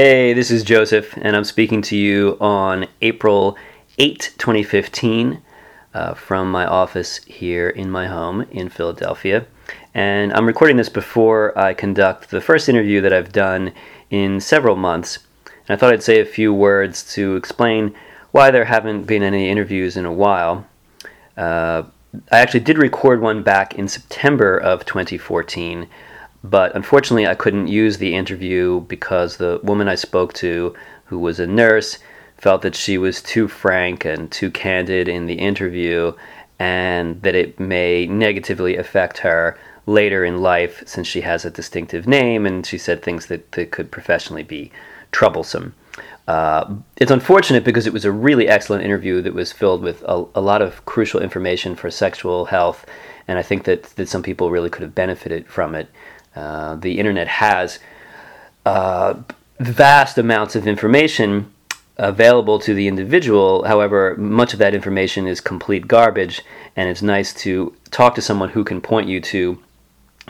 Hey, this is Joseph, and I'm speaking to you on April 8, 2015, uh, from my office here in my home in Philadelphia. And I'm recording this before I conduct the first interview that I've done in several months. And I thought I'd say a few words to explain why there haven't been any interviews in a while. Uh, I actually did record one back in September of 2014 but unfortunately, I couldn't use the interview because the woman I spoke to, who was a nurse, felt that she was too frank and too candid in the interview, and that it may negatively affect her later in life since she has a distinctive name and she said things that, that could professionally be troublesome. Uh, it's unfortunate because it was a really excellent interview that was filled with a, a, lot of crucial information for sexual health, and I think that, that some people really could have benefited from it. Uh, the internet has uh, vast amounts of information available to the individual. However, much of that information is complete garbage, and it's nice to talk to someone who can point you to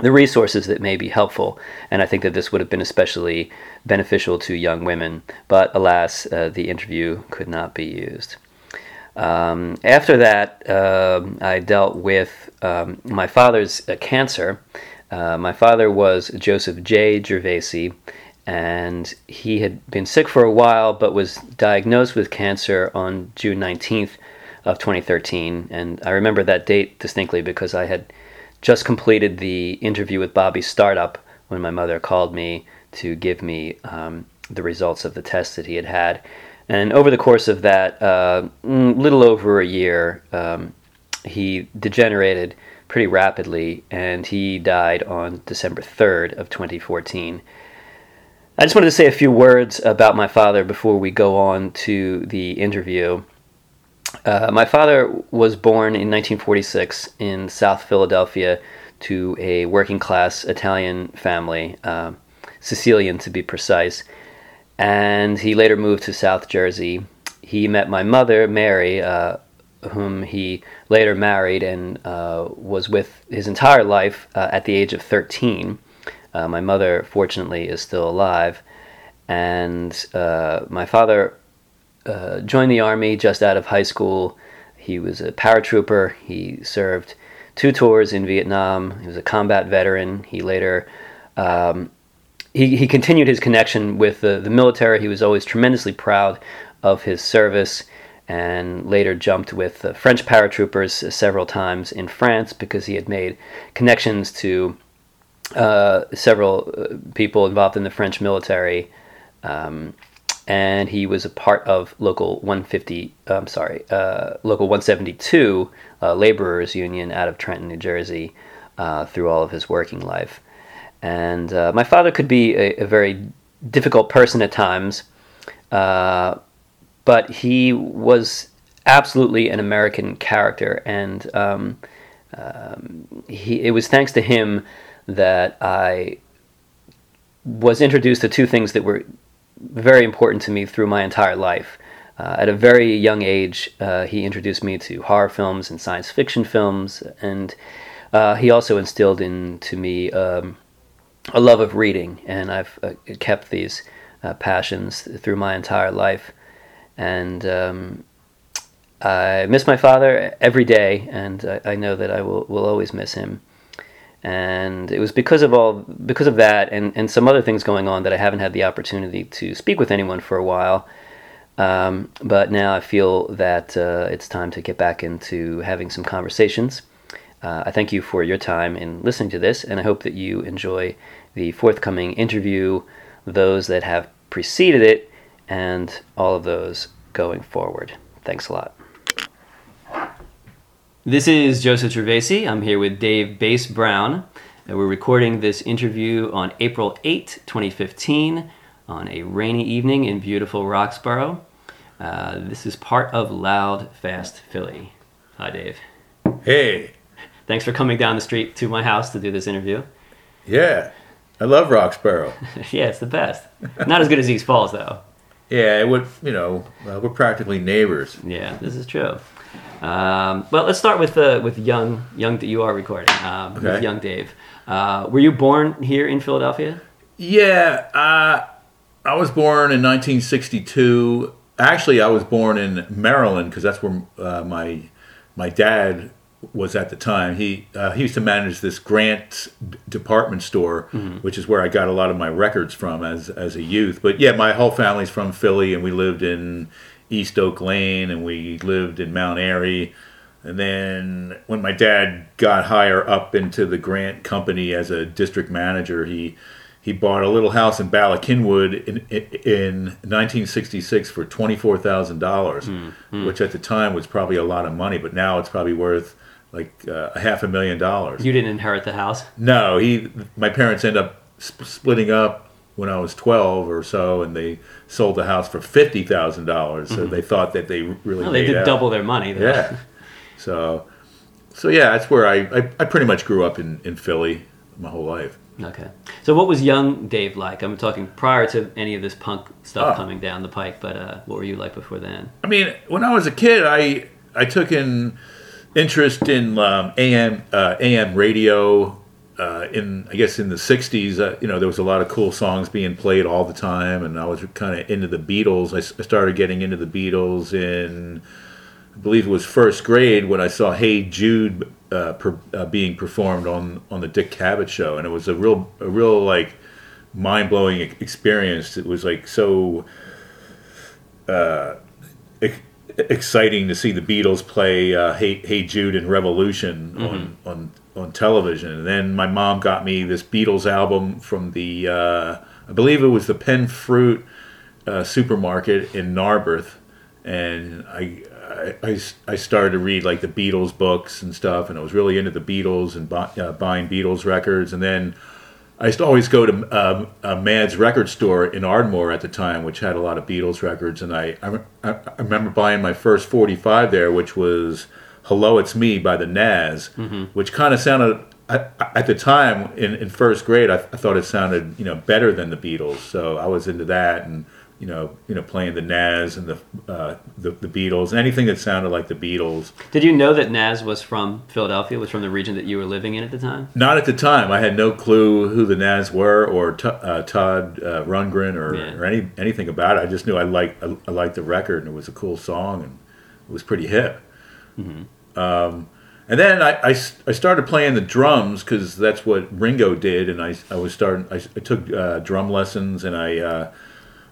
the resources that may be helpful. And I think that this would have been especially beneficial to young women. But alas, uh, the interview could not be used. Um, after that, uh, I dealt with um, my father's uh, cancer. Uh, my father was Joseph J. Gervasi, and he had been sick for a while, but was diagnosed with cancer on June 19th of 2013. And I remember that date distinctly because I had just completed the interview with Bobby Startup when my mother called me to give me um, the results of the test that he had had. And over the course of that, uh, mm, little over a year, um, he degenerated pretty rapidly, and he died on December 3rd of 2014. I just wanted to say a few words about my father before we go on to the interview. Uh, my father was born in 1946 in South Philadelphia to a working class Italian family, uh, Sicilian to be precise, and he later moved to South Jersey. He met my mother, Mary, uh, whom he later married and uh, was with his entire life uh, at the age of 13. Uh, my mother, fortunately, is still alive. And uh, my father uh, joined the Army just out of high school. He was a paratrooper. He served two tours in Vietnam. He was a combat veteran. He later. Um, he, he continued his connection with the, the military. He was always tremendously proud of his service and later jumped with the French paratroopers several times in France because he had made connections to uh, several uh, people involved in the French military. Um, and he was a part of local 150, I'm sorry, uh, local 172 uh, laborers union out of Trenton, New Jersey, uh, through all of his working life. And uh, my father could be a, a, very difficult person at times, but he was absolutely an American character, and um, um, he, it was thanks to him that I was introduced to two things that were very important to me through my entire life. Uh, at a very young age, uh, he introduced me to horror films and science fiction films, and uh, he also instilled into me um, a love of reading, and I've uh, kept these uh, passions through my entire life and um, I miss my father every day, and I, I, know that I will, will always miss him. And it was because of all because of that and, and some other things going on that I haven't had the opportunity to speak with anyone for a while. Um, but now I feel that uh, it's time to get back into having some conversations. Uh, I thank you for your time in listening to this, and I hope that you enjoy the forthcoming interview, those that have preceded it, and all of those going forward. Thanks a lot. This is Joseph Gervasi. I'm here with Dave Bass Brown. We're recording this interview on April 8, 2015, on a rainy evening in beautiful Roxborough. Uh, this is part of Loud Fast Philly. Hi, Dave. Hey. Thanks for coming down the street to my house to do this interview. Yeah, I love Roxborough. yeah, it's the best. Not as good as East Falls, though. Yeah, it would. You know, uh, we're practically neighbors. Yeah, this is true. Um, well, let's start with uh, with young young that you are recording um, okay. with young Dave. Uh, were you born here in Philadelphia? Yeah, uh, I was born in 1962. Actually, I was born in Maryland because that's where uh, my my dad was at the time. He uh, he used to manage this Grant department store, which is where I got a lot of my records from as as a youth. But yeah, my whole family's from Philly, and we lived in East Oak Lane, and we lived in Mount Airy. And then when my dad got higher up into the Grant company as a district manager, he he bought a little house in Bala Cynwyd in in 1966 for twenty four thousand dollars, which at the time was probably a lot of money, but now it's probably worth like uh, a half a million dollars. You didn't inherit the house. No, he. My parents ended up sp- splitting up when I was twelve or so, and they sold the house for fifty thousand dollars. So they thought that they really Well, they did out. double their money. Though. Yeah. So, so yeah, that's where I, I, I pretty much grew up in, in Philly my whole life. Okay. So what was young Dave like? I'm talking prior to any of this punk stuff Oh. coming down the pike, but uh, what were you like before then? I mean, when I was a kid, I I took in interest in um, AM uh, AM radio. Uh, in I guess in the '60s, uh, you know, there was a lot of cool songs being played all the time, and I was kind of into the Beatles. I, s- I started getting into the Beatles in, I believe it was first grade when I saw "Hey Jude" uh, per, uh, being performed on on the Dick Cavett show, and it was a real a real like mind blowing experience. It was like so ex- exciting to see the Beatles play uh, "Hey Hey Jude" and "Revolution" on, on on television. And then my mom got me this Beatles album from the uh, I believe it was the Penn Fruit uh, supermarket in Narberth, and I. I, I, I started to read like the Beatles books and stuff, and I was really into the Beatles and buy, uh, buying Beatles records. And then I used to always go to um, a Mad's record store in Ardmore at the time, which had a lot of Beatles records. And I, I, I remember buying my first 45 there, which was Hello, It's Me by the Nazz, which kind of sounded, at, at the time in, in first grade, I, I thought it sounded, you know, better than the Beatles. So I was into that and, you know, you know, playing the Nazz and the, uh, the, the Beatles, anything that sounded like the Beatles. Did you know that Nazz was from Philadelphia? Was from the region that you were living in at the time? Not at the time. I had no clue who the Nazz were or T- uh, Todd uh, Rundgren or, Yeah. or any anything about it. I just knew I liked I, I liked the record and it was a cool song and it was pretty hip. Um, and then I I started playing the drums because that's what Ringo did, and I, I was starting. I, I took uh, drum lessons, and I uh,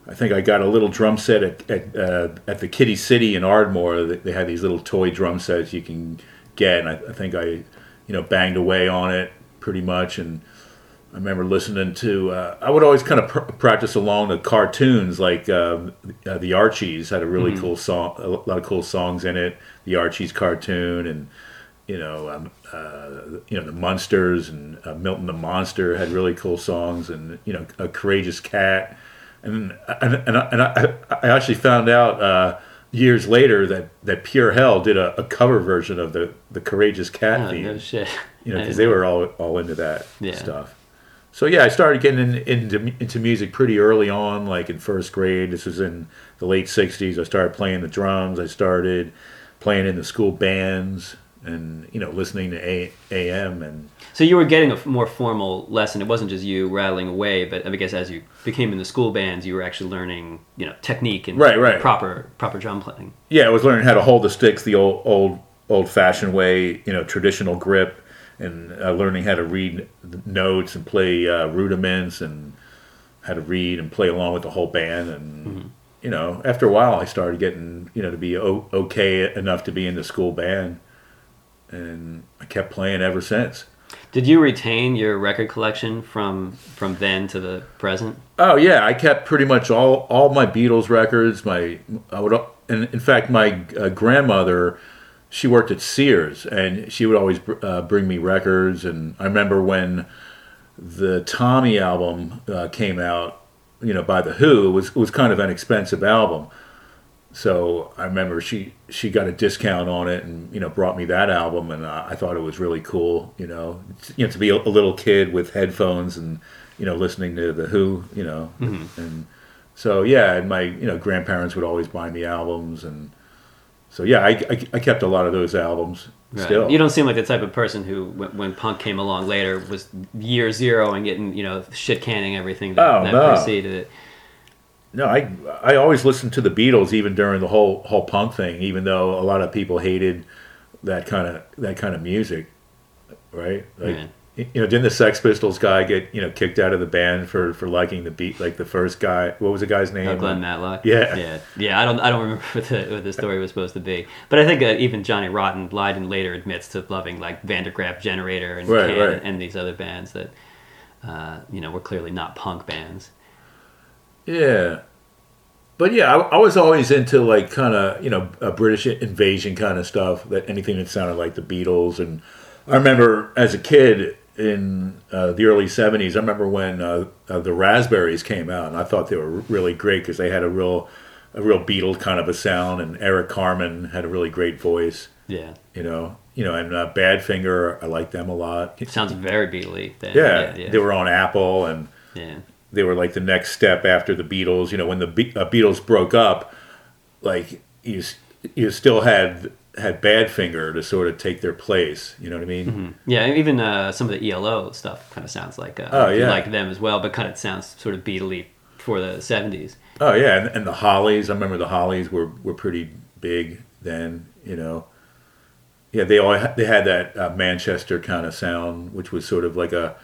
I think I got a little drum set at at, uh, at the Kiddie City in Ardmore. They had these little toy drum sets you can get, and I, I think I you know banged away on it pretty much. And I remember listening to. Uh, I would always kind of pr- practice along the cartoons, like um uh, the Archies had a really cool song, a lot of cool songs in it. The Archies cartoon and you know, um, uh, you know the Munsters and uh, Milton the Monster had really cool songs, and you know, a Courageous Cat, and and and, I, and I, I actually found out uh, years later that that Pure Hell did a, a cover version of the the Courageous Cat Oh, theme, no shit. you know, because they were all all into that Yeah. stuff. So yeah, I started getting in, into into music pretty early on, like in first grade. This was in the late '60s. I started playing the drums. I started playing in the school bands, and you know, listening to A- AM. And So you were getting a more formal lesson. It wasn't just you rattling away, but I guess as you became in the school bands, you were actually learning, you know, technique and Right, right. proper proper drum playing. yeah, I was learning how to hold the sticks the old old old fashioned way, you know, traditional grip, and uh, learning how to read the notes and play uh, rudiments and how to read and play along with the whole band. And you know, after a while, I started getting you know to be o- okay enough to be in the school band, and I kept playing ever since. Did you retain your record collection from from then to the present? Oh yeah, I kept pretty much all all my Beatles records. My I would, and in fact, my uh, grandmother, she worked at Sears, and she would always uh, bring me records. And I remember when the Tommy album uh, came out, you know, by the Who, it was it was kind of an expensive album. So I remember she she got a discount on it, and you know, brought me that album, and I, I thought it was really cool. You know, you know, to be a, a little kid with headphones and you know, listening to the Who, you know, mm-hmm. and so yeah, and my you know grandparents would always buy me albums, and so yeah, I, I, I kept a lot of those albums Right. still. You don't seem like the type of person who, when, when punk came along later, was year zero and getting you know shit canning everything that, Oh, that no. preceded it. No, I I always listened to the Beatles even during the whole whole punk thing, even though a lot of people hated that kind of that kind of music, right? Like, Yeah. you know, didn't the Sex Pistols guy get you know kicked out of the band for for liking the beat? Like the first guy, what was the guy's name? Uh, Glenn Matlock. Yeah. yeah, yeah. I don't, I don't remember what the, what the story was supposed to be, but I think uh, even Johnny Rotten lied and later admits to loving like Van der Graaf Generator and Right, right. and these other bands that, uh, you know, were clearly not punk bands. Yeah. But yeah, I, I was always into like kind of you know a British invasion kind of stuff. That anything that sounded like the Beatles, and I remember as a kid in uh, the early '70s. I remember when uh, uh, the Raspberries came out, and I thought they were really great because they had a real a real Beatle kind of a sound, and Eric Carmen had a really great voice. Yeah, You know, you know, and uh, Badfinger, I like them a lot. it sounds very Beatley. Then. Yeah, yeah, they were on Apple and yeah. They were like the next step after the Beatles. You know, when the Be- uh, Beatles broke up, like you you still had had Badfinger to sort of take their place. You know what I mean? Yeah, even uh, some of the ELO stuff kind of sounds like uh, Oh, yeah. like them as well, but kind of sounds sort of Beatley for the '70s. Oh yeah, and, and the Hollies. I remember the Hollies were were pretty big then. You know. Yeah, they all they had that uh, Manchester kind of sound, which was sort of like a,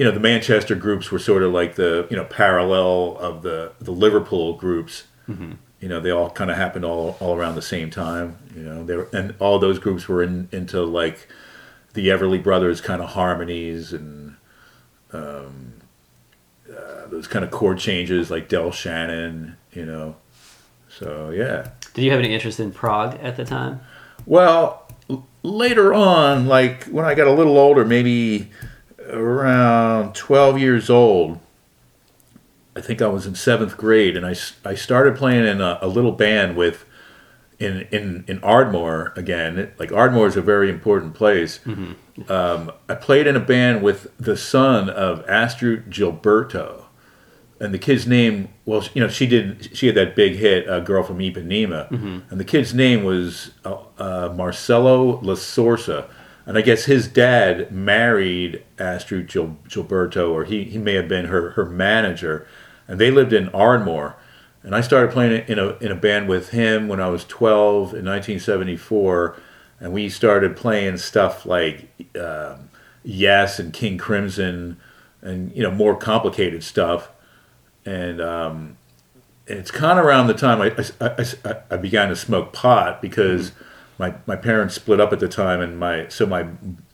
you know, the Manchester groups were sort of like the you know parallel of the the Liverpool groups. You know, they all kind of happened all all around the same time. You know, they were, and all those groups were in, into like the Everly Brothers kind of harmonies and um, uh, those kind of chord changes like Del Shannon. You know, so yeah. Did you have any interest in prog at the time? Well, l- later on, like when I got a little older, maybe around 12 years old, I think I was in seventh grade, and I, I started playing in a, a little band with in in in Ardmore again. Like Ardmore is a very important place. Um, I played in a band with the son of Astrud Gilberto, and the kid's name. Well, you know, she did. She had that big hit, "A Girl from Ipanema," and the kid's name was uh, uh, Marcelo La Sorsa. And I guess his dad married Astrud Gil- Gilberto, or he, he may have been her, her manager, and they lived in Ardmore. And I started playing in a in a band with him when I was 12 in 1974, and we started playing stuff like um, Yes and King Crimson, and you know more complicated stuff. And um, it's kind of around the time I, I, I, I began to smoke pot because my, my parents split up at the time, and my so my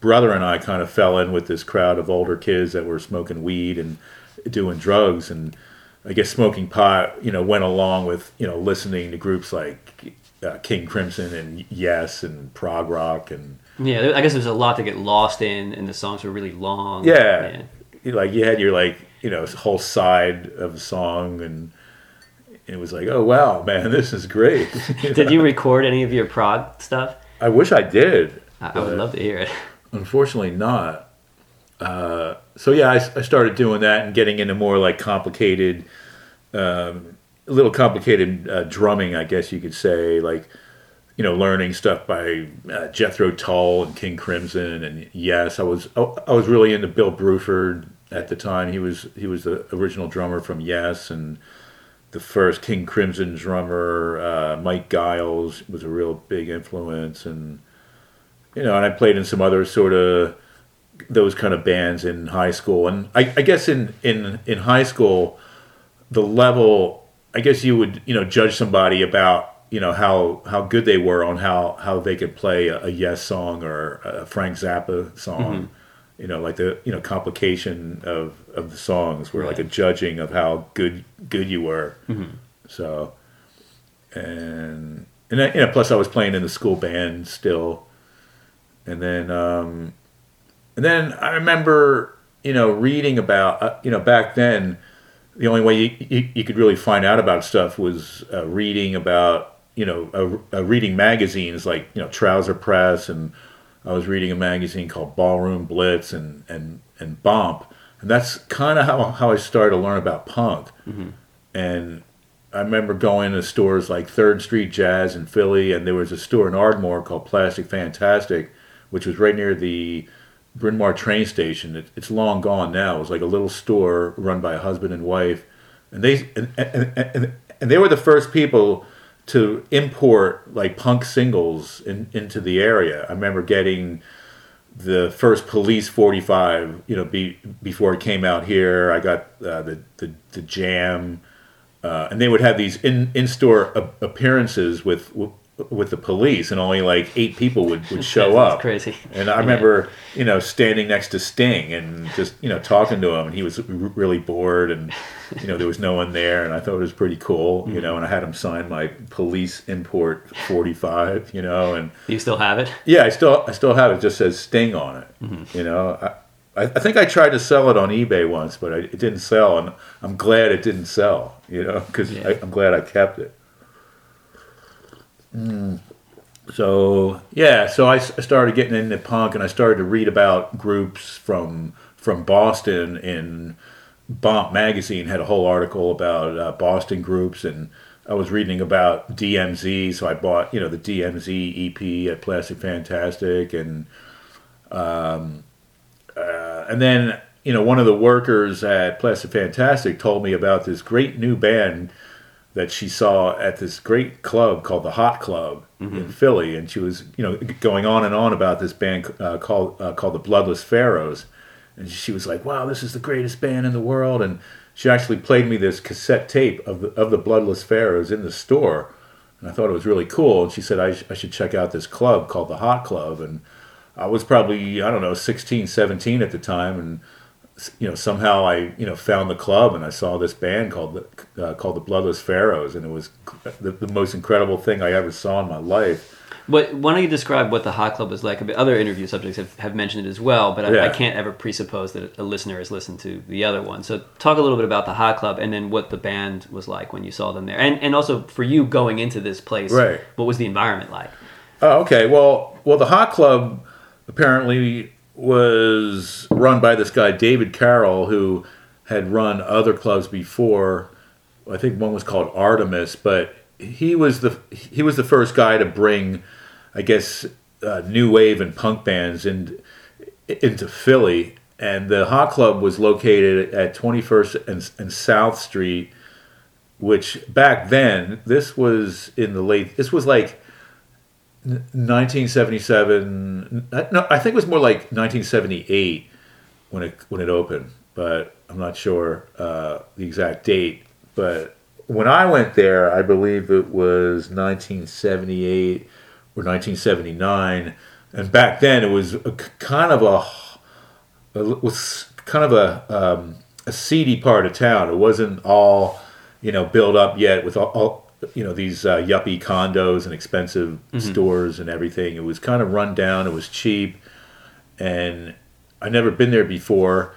brother and I kind of fell in with this crowd of older kids that were smoking weed and doing drugs, and I guess smoking pot, you know, went along with you know listening to groups like uh, King Crimson and Yes and prog rock and Yeah, I guess there's a lot to get lost in, and the songs were really long. yeah, like you had your like you know whole side of a song and. It was like, oh wow, man, this is great. Did you record any of your prog stuff? I wish I did. I, I would love to hear it. Unfortunately, not. Uh, so yeah, I, I started doing that and getting into more like complicated, um, a little complicated uh, drumming, I guess you could say, like you know, learning stuff by uh, Jethro Tull and King Crimson, and yes, I was I, I was really into Bill Bruford at the time. He was he was the original drummer from Yes, and the first King Crimson drummer, uh, Mike Giles, was a real big influence, and you know, and I played in some other sort of those kind of bands in high school, and I, I guess in in in high school, the level, I guess you would you know judge somebody about you know how how good they were on how how they could play a, a Yes song or a Frank Zappa song. You know, like the you know complication of, of the songs were like a judging of how good good you were. So, and and you know, plus I was playing in the school band still, and then um, and then I remember you know reading about uh, you know back then the only way you, you, you could really find out about stuff was uh, reading about you know uh, uh, reading magazines like you know Trouser Press and I was reading a magazine called Ballroom Blitz and and and Bomp and that's kind of how how I started to learn about punk mm-hmm. and I remember going to stores like Third Street Jazz in Philly, and there was a store in Ardmore called Plastic Fantastic, which was right near the Bryn Mawr train station. It, it's long gone now. It was like a little store run by a husband and wife and they and, and, and, and they were the first people to import like punk singles in, into the area. I remember getting the first Police 45, you know, be, before it came out here. I got uh, the, the the Jam, uh, and they would have these in in store appearances with with the police, and only like eight people would, would show up. Crazy. And I remember, you know, standing next to Sting and just you know talking to him, and he was really bored, and you know there was no one there, and I thought it was pretty cool, mm-hmm. you know. And I had him sign my police import forty five, you know, and you still have it? Yeah, I still I still have it. it just says Sting on it, mm-hmm. you know. I, I, think I tried to sell it on eBay once, but it didn't sell, and I'm glad it didn't sell, you know, because yeah. I'm glad I kept it. Mm. So yeah, so I, started getting into punk, and I started to read about groups from from Boston. In Bomp magazine had a whole article about uh, Boston groups, and I was reading about DMZ. So I bought you know the DMZ EP at Plastic Fantastic, and um, uh, and then you know one of the workers at Plastic Fantastic told me about this great new band that she saw at this great club called the Hot Club mm-hmm. in Philly, and she was you know going on and on about this band uh, called uh, called the Bloodless Pharaohs, and she was like, "Wow, this is the greatest band in the world," and she actually played me this cassette tape of the of the Bloodless Pharaohs in the store, and I thought it was really cool. And she said I, sh- I should check out this club called the Hot Club, and I was probably I don't know 16, 17 at the time, and you know somehow I you know found the club and I saw this band called the uh, called the Bloodless Pharaohs and it was the, the, most incredible thing I ever saw in my life. But why don't you describe what the Hot Club was like? Other interview subjects have, have mentioned it as well, but I, yeah. I can't ever presuppose that a listener has listened to the other one. So talk a little bit about the Hot Club and then what the band was like when you saw them there, and and also for you going into this place, right? What was the environment like? Oh, okay. Well, well, the Hot Club apparently was run by this guy David Carroll, who had run other clubs before. I think one was called Artemis, but he was the he was the first guy to bring, I guess, uh, new wave and punk bands in, into Philly. And the Hot Club was located at 21st and, and South Street, which back then this was in the late. This was like 1977. No, I think it was more like 1978 when it when it opened, but I'm not sure uh, the exact date. But when I went there, I believe it was 1978 or 1979, and back then it was a, kind of a it was kind of a um, a seedy part of town. It wasn't all you know built up yet with all, all you know these uh, yuppie condos and expensive mm-hmm. stores and everything. It was kind of run down. It was cheap, and I'd never been there before.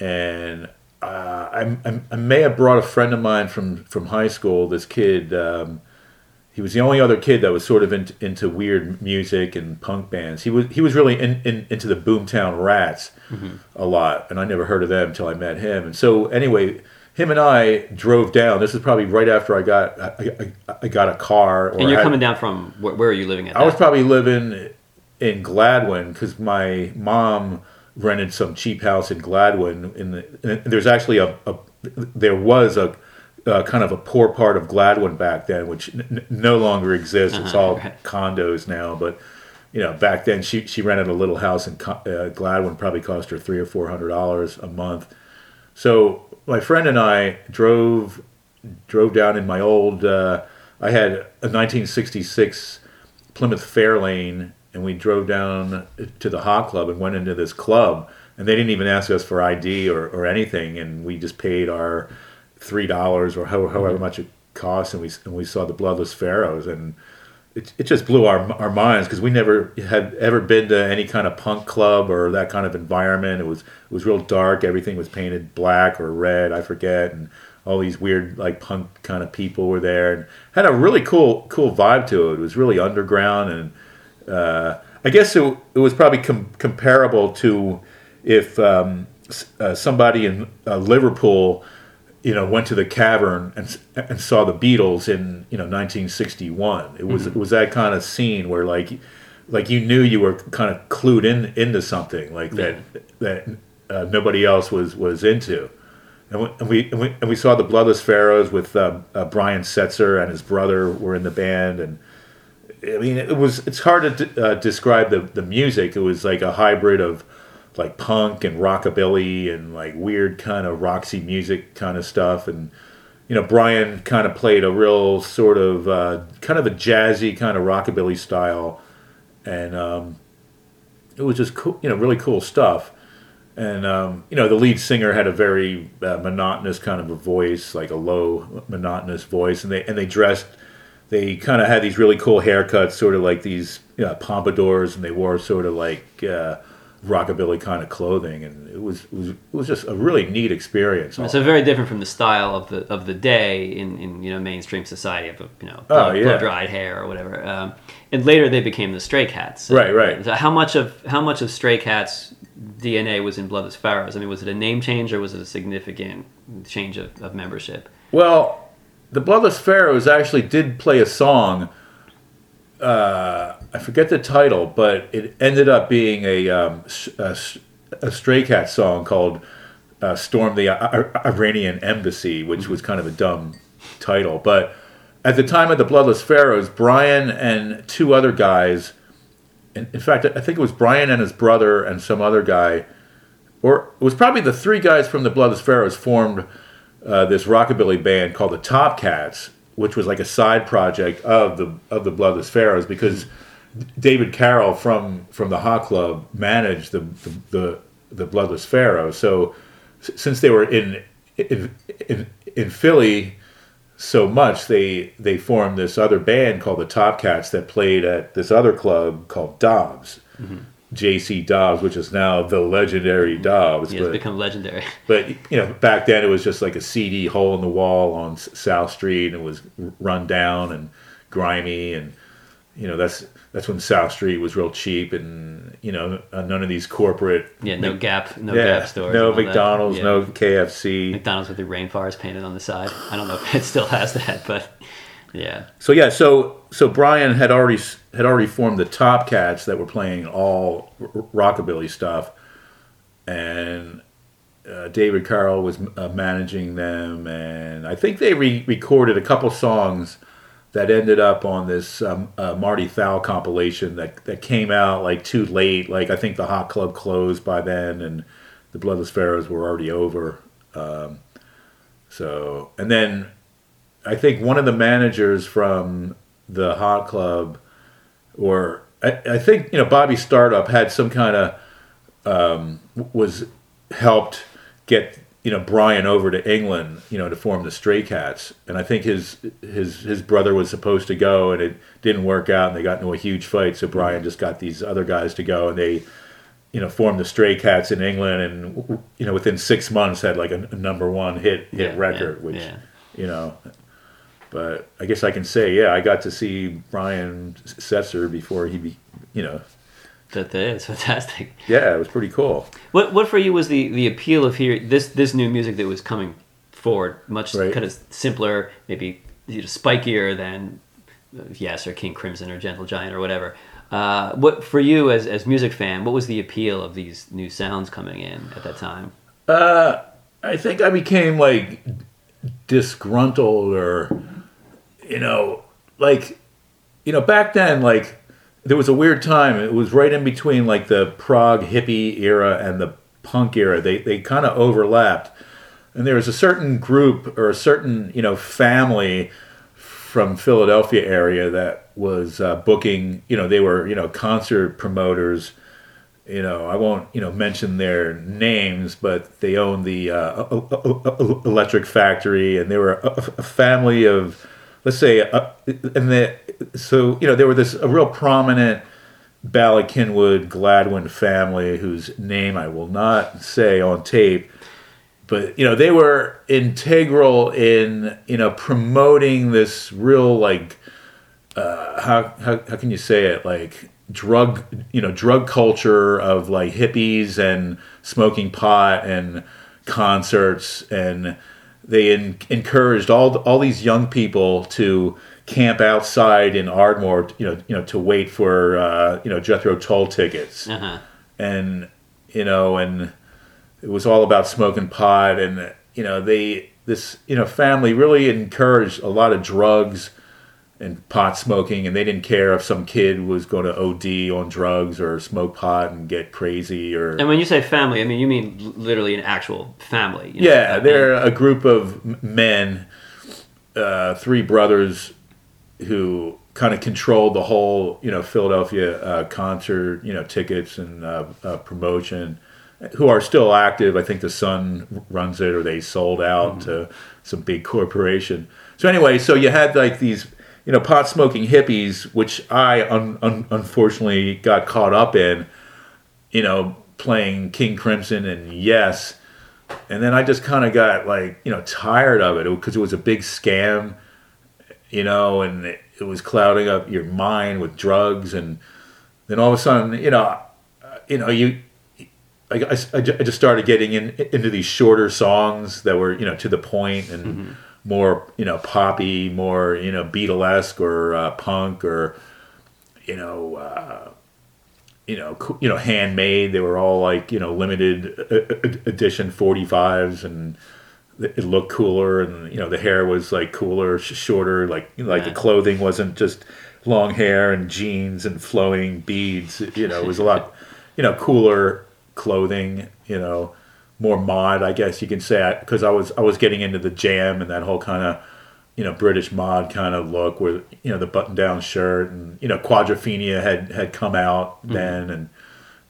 And uh, I, I, I, may have brought a friend of mine from from high school. This kid, um, he was the only other kid that was sort of in, into weird music and punk bands. He was he was really in, in, into the Boomtown Rats mm-hmm. a lot, and I never heard of them until I met him. And so anyway him and I drove down. This is probably right after I got I, I, I got a car. and you're had, coming down from where, where, are you living at? I was probably living in Gladwyne because my mom rented some cheap house in Gladwyne. In the there's actually a, a there was a, a, kind of a poor part of Gladwyne back then, which n- no longer exists. Uh-huh, it's all right. condos now, but you know, back then she she rented a little house in uh, Gladwyne, probably cost her three or four hundred dollars a month. So my friend and I drove drove down in my old. Uh, I had a 1966 Plymouth Fairlane, and we drove down to the Hot Club and went into this club. And they didn't even ask us for ID or, or anything, and we just paid our three dollars or however, however much it cost, and we and we saw the Bloodless Pharaohs, and it, it just blew our our minds because we never had ever been to any kind of punk club or that kind of environment. It was it was real dark. Everything was painted black or red, I forget, and all these weird like punk kind of people were there and had a really cool cool vibe to it. It was really underground and uh, I guess it, it was probably com- comparable to if um, uh, somebody in uh, Liverpool you know, went to the cavern and and saw the Beatles in you know 1961. It was mm-hmm. it was that kind of scene where like like you knew you were kind of clued in into something like that yeah. that uh, nobody else was was into, and we, and we, and we, and we saw the Bloodless Pharaohs with uh, uh, Brian Setzer and his brother were in the band, and I mean it was it's hard to uh, describe the the music. It was like a hybrid of like punk and rockabilly and like weird kind of Roxy music kind of stuff, and you know Brian kind of played a real sort of uh, kind of a jazzy kind of rockabilly style, and um, it was just cool, you know, really cool stuff. And um, you know the lead singer had a very uh, monotonous kind of a voice like a low monotonous voice. And they and they dressed they kind of had these really cool haircuts sort of like these you know, pompadours. And they wore sort of like uh, rockabilly kind of clothing and it was, it was it was just a really neat experience so very different from the style of the of the day in, in you know mainstream society of you know blow, oh, yeah. dried hair or whatever um, and later they became the stray cats so, right right so how much of how much of stray cats DNA was in Bloodless Pharaohs? I mean, was it a name change or was it a significant change of, of membership? Well, the Bloodless Pharaohs actually did play a song. Uh, I forget the title, but it ended up being a, um, a, a Stray Cat song called uh, "Storm the Iranian Embassy," which was kind of a dumb title. But at the time of the Bloodless Pharaohs, Brian and two other guys in, in fact, I think it was Brian and his brother and some other guy, or it was probably the three guys from the Bloodless Pharaohs formed uh, this rockabilly band called the Top Cats, which was like a side project of the of the Bloodless Pharaohs because David Carroll from from the Hot Club managed the the, the, the Bloodless Pharaoh. So since they were in in, in, in Philly so much they they formed this other band called the Top Cats that played at this other club called Dobbs. Mm-hmm. JC Dobbs, which is now the legendary Dobbs. Yeah, but, it's become legendary. But you know, back then it was just like a seedy hole in the wall on South Street, and it was run down and grimy, and you know that's that's when South Street was real cheap, and you know uh, none of these corporate yeah no Gap no yeah, Gap stores no McDonald's yeah. no KFC McDonald's with the rainforest painted on the side. I don't know if it still has that, but yeah. So yeah, so so Brian had already had already formed the Top Cats that were playing all rockabilly stuff, and uh, David Carroll was uh, managing them, and I think they re- recorded a couple songs that ended up on this um, uh, Marty Thau compilation that that came out like too late. Like I think the Hot Club closed by then, and the Bloodless Pharaohs were already over. Um, so and then I think one of the managers from the Hot Club, or I, I think you know Bobby Startup had some kind of um, was helped get you know Brian over to England, you know, to form the Stray Cats, and I think his his his brother was supposed to go, and it didn't work out, and they got into a huge fight. So Brian just got these other guys to go, and they, you know, formed the Stray Cats in England, and you know, within six months had like a, a number one hit hit yeah, record, yeah, which yeah. you know. But I guess I can say, yeah, I got to see Brian Setzer before he, be, you know, that is fantastic. Yeah, it was pretty cool. What what for you was the the appeal of hearing this this new music that was coming forward, much right. kind of simpler, maybe you know, spikier than uh, Yes or King Crimson or Gentle Giant or whatever. Uh, what for you as as music fan? What was the appeal of these new sounds coming in at that time? Uh, I think I became like disgruntled, or you know, like you know, back then, like there was a weird time. It was right in between like the prog hippie era and the punk era. They they kind of overlapped, and there was a certain group or a certain you know family from Philadelphia area that was uh, booking. You know, they were you know concert promoters. You know, I won't you know mention their names, but they owned the uh, Electric Factory, and they were a, a family of let's say, uh, and the so you know there were this a real prominent Bala Cynwyd Gladwyne family whose name I will not say on tape, but you know they were integral in you know promoting this real like uh, how, how how can you say it? Like drug you know drug culture of like hippies and smoking pot and concerts and they in, encouraged all all these young people to camp outside in Ardmore, you know, you know, to wait for uh, you know Jethro Tull tickets, uh-huh. and you know, and it was all about smoking pot, and you know they this you know family really encouraged a lot of drugs and pot smoking, and they didn't care if some kid was going to OD on drugs or smoke pot and get crazy or. And when you say family, I mean you mean literally an actual family. you know? Yeah, they're a group of men, uh, three brothers, who kind of controlled the whole, you know, Philadelphia uh, concert, you know, tickets and uh, uh, promotion. Who are still active? I think the son runs it, or they sold out to some big corporation. So anyway, so you had like these, you know, pot smoking hippies, which I un- un- unfortunately got caught up in. You know, playing King Crimson and Yes. And then I just kind of got like you know tired of it. Because it was a big scam, you know, and it, it was clouding up your mind with drugs, and then all of a sudden, you know, uh, you know, you, I, I, I just started getting in into these shorter songs that were you know to the point. And more you know poppy, more you know Beatlesque or uh, punk or you know. Uh, you know, you know, handmade. They were all like you know limited uh, uh, edition forty fives, and it looked cooler. And you know, the hair was like cooler, sh- shorter. Like you know, like Yeah. the clothing wasn't just long hair and jeans and flowing beads. You know, it was a lot, you know, cooler clothing. You know, more mod, I guess you can say, because I was I was getting into the jam and that whole kind of you know British mod kind of look, where you know the button down shirt and you know Quadrophenia had had come out then, and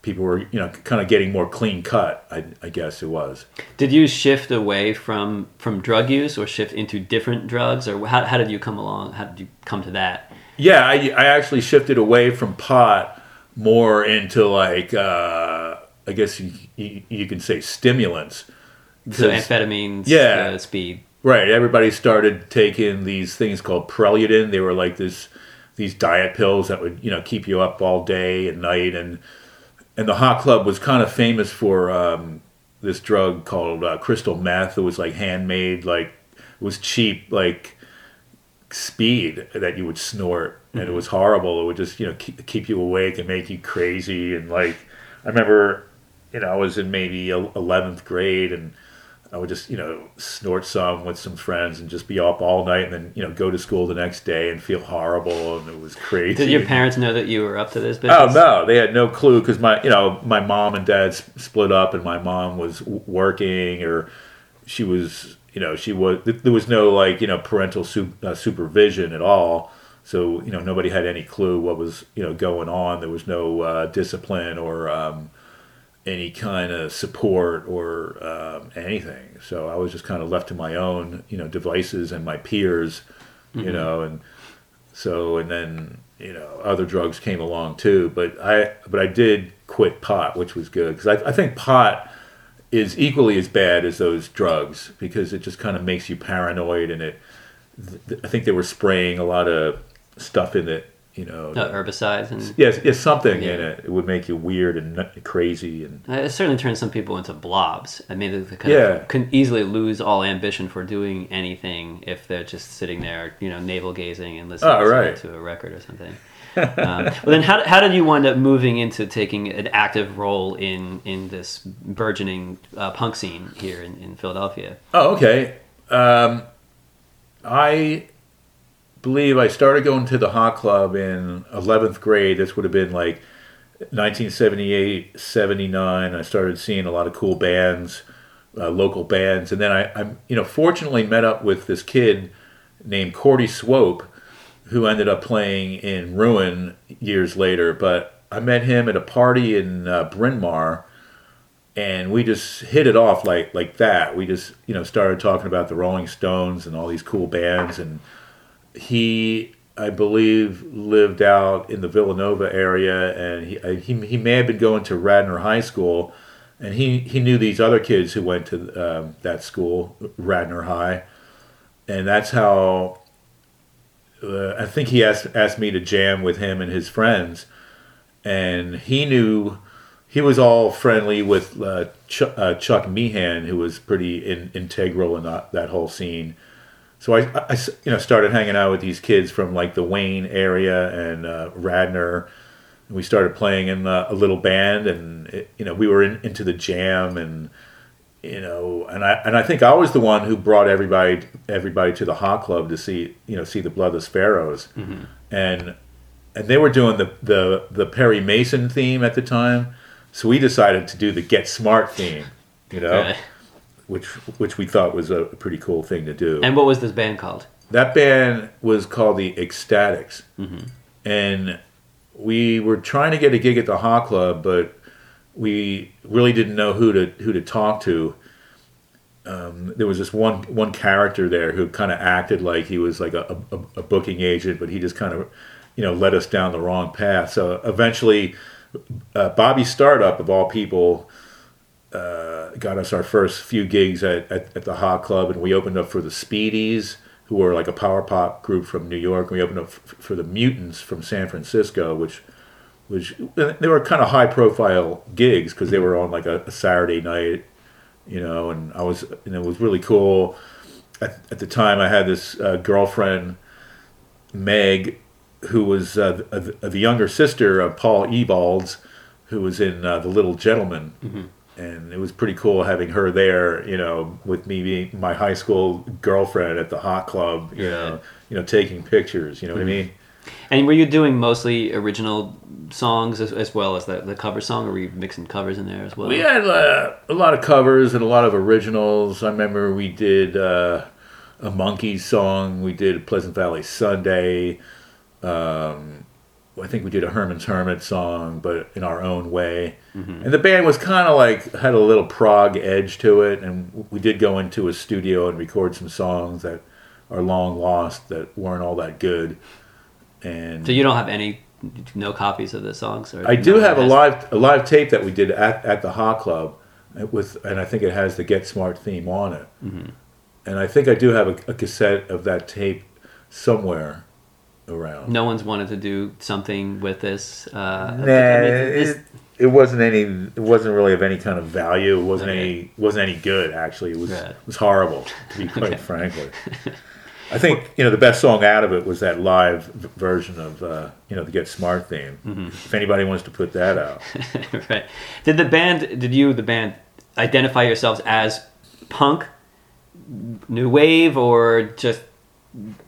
people were you know kind of getting more clean cut. I, I guess it was. Did you shift away from from drug use or shift into different drugs, or how, how did you come along? How did you come to that? Yeah, I, I actually shifted away from pot more into like uh, I guess you, you, you can say stimulants. So amphetamines, Yeah. uh, speed. Right. Everybody started taking these things called Preludin. They were like this these diet pills that would you know keep you up all day and night and and the hot club was kind of famous for um, this drug called uh, crystal meth. It was like handmade, like it was cheap, like speed that you would snort, and it was horrible. It would just you know keep, keep you awake and make you crazy. And like I remember, you know, I was in maybe eleventh grade and. I would just, you know, snort some with some friends and just be up all night and then, you know, go to school the next day and feel horrible and it was crazy. Did your parents know that you were up to this business? Oh no, they had no clue because my, you know, my mom and dad split up, and my mom was working, or she was, you know, she was. There was no like, you know, parental su- uh, supervision at all. So you know, nobody had any clue what was, you know, going on. There was no uh, discipline or um, any kind of support or um, anything. So I was just kind of left to my own, you know, devices and my peers, you know, and so and then you know other drugs came along too. But I but I did quit pot, which was good because I, I think pot is equally as bad as those drugs because it just kind of makes you paranoid and it. th- I think they were spraying a lot of stuff in it, you know. Uh, herbicides and Yes, yes, something Yeah. in it. It would make you weird and crazy and Uh, It certainly turns some people into blobs. I mean, they kind Yeah. of can easily lose all ambition for doing anything if they're just sitting there, you know, navel gazing and listening Oh, to, right. to a record or something. um, well, then how, how did you wind up moving into taking an active role in, in this burgeoning uh, punk scene here in, in Philadelphia? Oh, okay. Um, I believe I started going to the hot club in 11th grade. This would have been like 1978, 79. I started seeing a lot of cool bands, uh, local bands. And then I, I, you know, fortunately met up with this kid named Cordy Swope, who ended up playing in Ruin years later. But I met him at a party in uh, Bryn Mawr and we just hit it off like like that. We just you know started talking about the Rolling Stones and all these cool bands, and he I believe lived out in the Villanova area, and he he he may have been going to Radnor High School, and he he knew these other kids who went to um, that school, Radnor High, and that's how. Uh, I think he asked asked me to jam with him and his friends, and he knew he was all friendly with uh, Ch- uh, Chuck Meehan, who was pretty in- integral in that, that whole scene. So I, you know, started hanging out with these kids from like the Wayne area and uh, Radnor. And we started playing in uh, a little band, and it, you know, we were in, into the jam, and you know, and I and I think I was the one who brought everybody everybody to the hot club to see you know see the Bloodless Pharaohs, Mm-hmm. and and they were doing the the the Perry Mason theme at the time, so we decided to do the Get Smart theme, you know. Which which we thought was a pretty cool thing to do. And what was this band called? that band was called the Ecstatics, Mm-hmm. and we were trying to get a gig at the Hot Club, but we really didn't know who to who to talk to. Um, there was this one one character there who kind of acted like he was like a, a, a booking agent, but he just kind of you know led us down the wrong path. So eventually, uh, Bobby Startup of all people uh, got us our first few gigs at, at, at the Hot Club, and we opened up for the Speedies, who were like a power pop group from New York. We opened up f- for the Mutants from San Francisco, which which they were kind of high profile gigs because they were on like a, a Saturday night, you know. And I was and it was really cool. At, at the time, I had this uh, girlfriend, Meg, who was uh, the, the younger sister of Paul Ebalds, who was in uh, The Little Gentleman. And it was pretty cool having her there, you know, with me being my high school girlfriend at the hot club, you Yeah. know, you know, taking pictures. You know what I mean? And were you doing mostly original songs as, as well as the, the cover song, or were you mixing covers in there as well? We had uh, a lot of covers and a lot of originals. I remember we did uh, a Monkees song. We did Pleasant Valley Sunday. Um, I think we did a Herman's Hermit song, but in our own way. And the band was kind of like had a little prog edge to it. And we did go into a studio and record some songs that are long lost that weren't all that good. And So you don't have any, no copies of the songs? Or I do have a live a live tape that we did at, at the Hot Club with, and I think it has the Get Smart theme on it. Mm-hmm. And I think I do have a, a cassette of that tape somewhere around. No one's wanted to do something with this. Uh, Nah, I mean, it, it wasn't any. It wasn't really of any kind of value. It wasn't Okay. any. wasn't any good. Actually, it was Right. it was horrible. To be quite Okay. frankly, I think you know the best song out of it was that live version of uh, you know the Get Smart theme. Mm-hmm. If anybody wants to put that out. right. Did the band, did you, the band, identify yourselves as punk, new wave, or just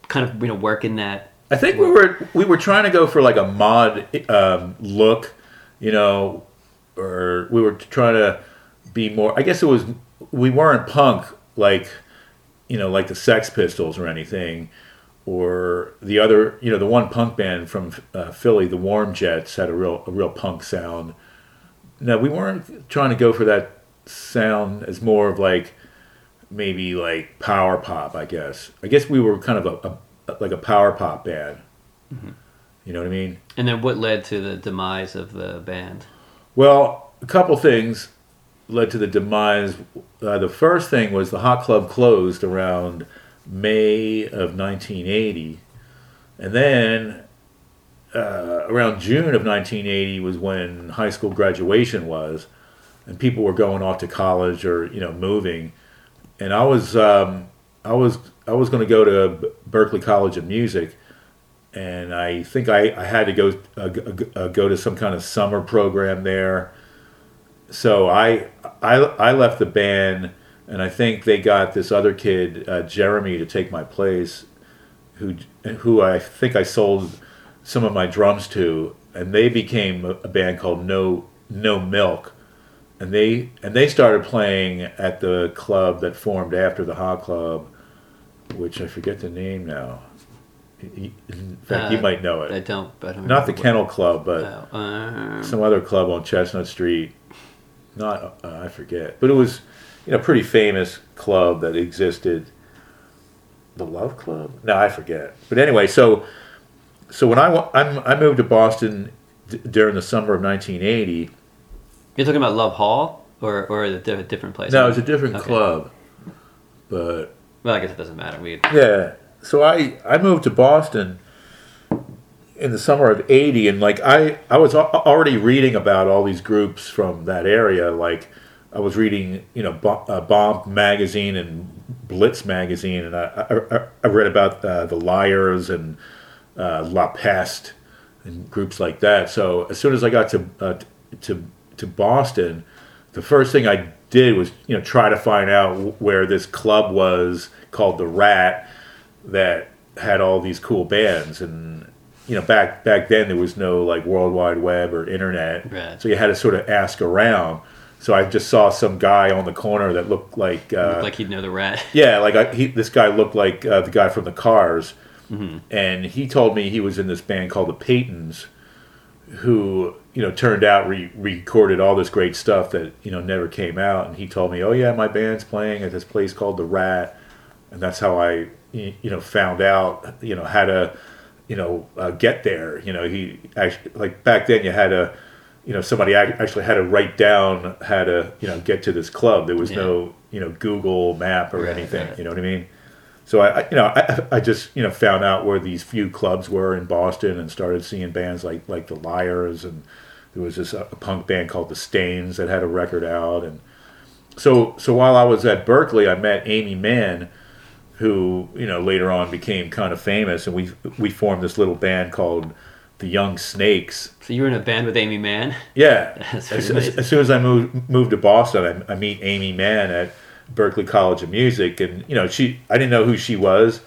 kind of, you know, work in that? I think we were we were trying to go for like a mod um, look, you know, or we were trying to be more. I guess it was we weren't punk like you know like the Sex Pistols or anything, or the other you know the one punk band from uh, Philly, the Warm Jets, had a real a real punk sound. No, we weren't trying to go for that sound as more of like maybe like power pop. I guess. I guess we were kind of a, a like a power pop band. You know what I mean? And then what led to the demise of the band? Well, a couple things led to the demise. Uh, the first thing was the Hot Club closed around May of 1980, and then uh, around June of 1980 was when high school graduation was, and people were going off to college or you know moving, and I was um, I was I was going to go to Berklee College of Music, and I think I, I had to go uh, uh, go to some kind of summer program there. So I I I left the band, and I think they got this other kid uh, Jeremy to take my place, who who I think I sold some of my drums to, and they became a, band called No No Milk, and they and they started playing at the club that formed after the Hot Club, which I forget the name now. In fact, you Uh, might know it. I don't, but I don't the Kennel Club, but what- uh, some other club on Chestnut Street. Not uh, I forget, but it was you know pretty famous club that existed. The Love Club? No, I forget. But anyway, so so when I I'm, I moved to Boston d- during the summer of 1980. You're talking about Love Hall or or a different place? No, it was a different Okay. club, but Well, I guess it doesn't matter. We Yeah. So I I moved to Boston in the summer of 80 and like I I was al- already reading about all these groups from that area like I was reading, you know, Bo- uh, Bomb magazine and Blitz magazine and I I, I- I read about uh, the Liars and uh, La Peste and groups like that. So as soon as I got to uh, to to Boston, the first thing I did was you know try to find out where this club was called the Rat that had all these cool bands and you know back back then there was no like World Wide Web or internet, Right. so you had to sort of ask around. So I just saw some guy on the corner that looked like uh, Looked like he'd know the rat. yeah, like I, he, this guy looked like uh, the guy from the Cars, Mm-hmm. and he told me he was in this band called the Paytons, who you know turned out re- recorded all this great stuff that you know never came out. And he told me, "Oh yeah, my band's playing at this place called the Rat," and that's how I you know found out you know how to you know uh, get there. You know, he actually like back then you had to. You know, somebody actually had to write down how to, you know, get to this club. There was Yeah. no, you know, Google map or Right, anything. right. You know what I mean? So I, I you know, I, I just you know found out where these few clubs were in Boston and started seeing bands like like the Liars. And there was this uh, punk band called the Stains that had a record out. And so so while I was at Berklee, I met Aimee Mann, who you know later on became kind of famous, and we we formed this little band called the Young Snakes. So you were in a band with Aimee Mann. Yeah, as, as, as soon as I moved moved to Boston, I, I meet Aimee Mann at Berklee College of Music, and you know she I didn't know who she was,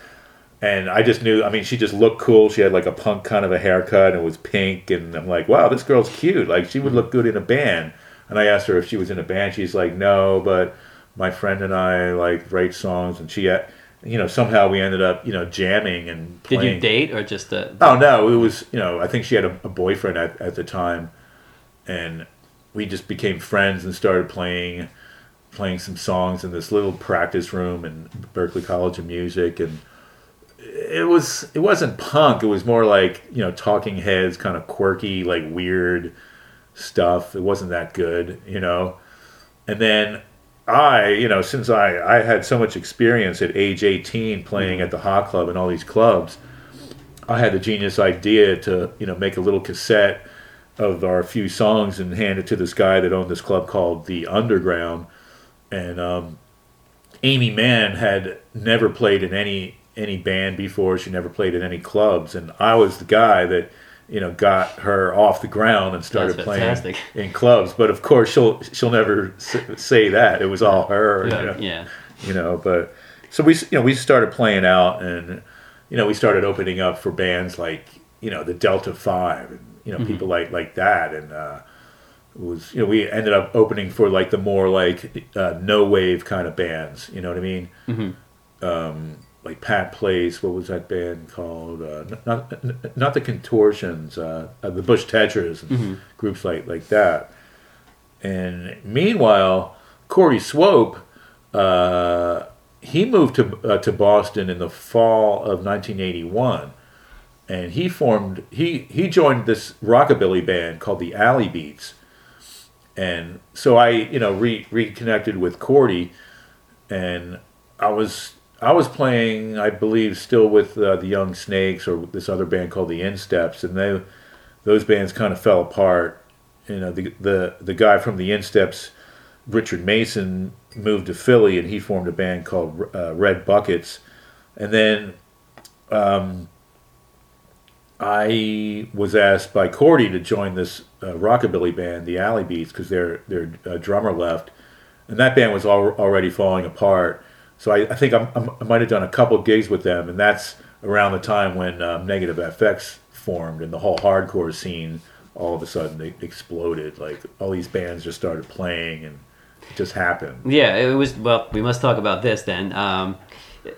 and I just knew I mean she just looked cool. She had like a punk kind of a haircut and it was pink, and I'm like, wow, this girl's cute. Like she would look good in a band. And I asked her if she was in a band. She's like, no, but my friend and I like write songs, and she, had- you know, somehow we ended up you know jamming and Did you date or just uh, Oh no, it was you know I think she had a, a boyfriend at, at the time, and we just became friends and started playing, playing some songs in this little practice room in Berklee College of Music, and it was it wasn't punk. It was more like you know Talking Heads, kind of quirky, like weird stuff. It wasn't that good, you know. And then I, you know, since I I had so much experience at age eighteen playing at the Hot Club and all these clubs. I had the genius idea to you know make a little cassette of our few songs and hand it to this guy that owned this club called the Underground, and um, Aimee Mann had never played in any any band before. She never played in any clubs, and I was the guy that you know got her off the ground and started playing in clubs. But of course, she'll she'll never say that it was all her. you yeah, know yeah. you know but so we you know we started playing out and you know we started opening up for bands like you know the delta 5 and you know people like like that and uh was you know we ended up opening for like the more like uh, no wave kind of bands you know what i mean? Um like pat place what was that band called? Uh not not, not the contortions uh, uh the bush tetras and groups like like that. And meanwhile corey swope uh, he moved to uh, to Boston in the fall of 1981, and he formed he he joined this rockabilly band called the Alley Beats, and so I you know re- reconnected with Cordy, and I was I was playing I believe still with uh, the Young Snakes or this other band called the Insteps, and they those bands kind of fell apart. You know the the the guy from the Insteps. Richard Mason moved to Philly and he formed a band called uh, Red Buckets. And then um, I was asked by Cordy to join this uh, rockabilly band, the Alley Beats, because their their uh, drummer left, and that band was al- already falling apart. So I, I think I'm, I'm, I might have done a couple gigs with them, and that's around the time when um, Negative FX formed and the whole hardcore scene all of a sudden they exploded. Like all these bands just started playing, and it just happened. Yeah, it was. Well, we must talk about this then. Um,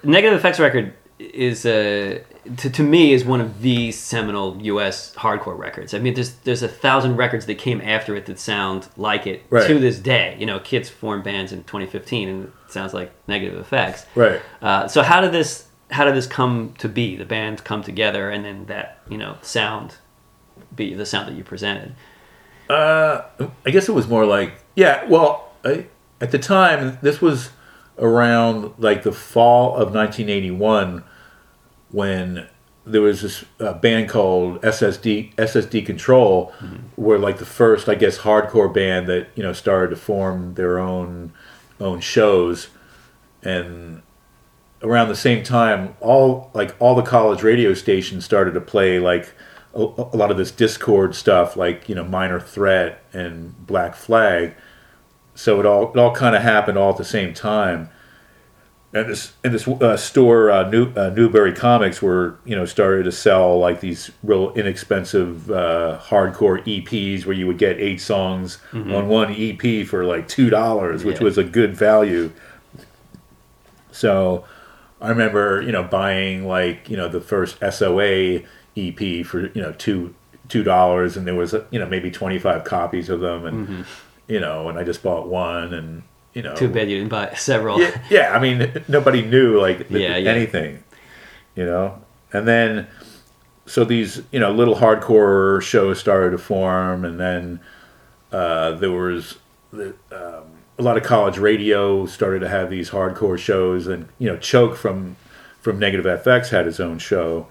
Negative FX record is uh, to, to me is one of the seminal U.S. hardcore records. I mean, there's there's a thousand records that came after it that sound like it Right. to this day. You know, kids formed bands in 2015, and it sounds like Negative FX. Right. Uh, so how did this how did this come to be? The band come together, and then that you know sound be the sound that you presented. Uh, I guess it was more like yeah. Well, I, at the time, this was around like the fall of 1981 when there was this uh, band called SSD SS Decontrol, were like the first, I guess, hardcore band that you know started to form their own own shows, and around the same time, all like all the college radio stations started to play like a, a lot of this Dischord stuff, like you know Minor Threat and Black Flag. so it all it all kind of happened all at the same time. And this and this uh, store, uh, New uh, Newbury Comics, were you know started to sell like these real inexpensive uh, hardcore EPs where you would get eight songs on one EP for like two dollars, which Yeah. was a good value. So I remember, you know, buying like, you know, the first SOA EP for, you know, two two dollars and there was you know, maybe twenty five copies of them and you know, and I just bought one and you know Too bad you didn't buy several. yeah, yeah, I mean nobody knew like Yeah, yeah. anything. You know? And then so these, you know, little hardcore shows started to form and then uh, there was the, um, a lot of college radio started to have these hardcore shows, and you know, Choke from from Negative FX had his own show,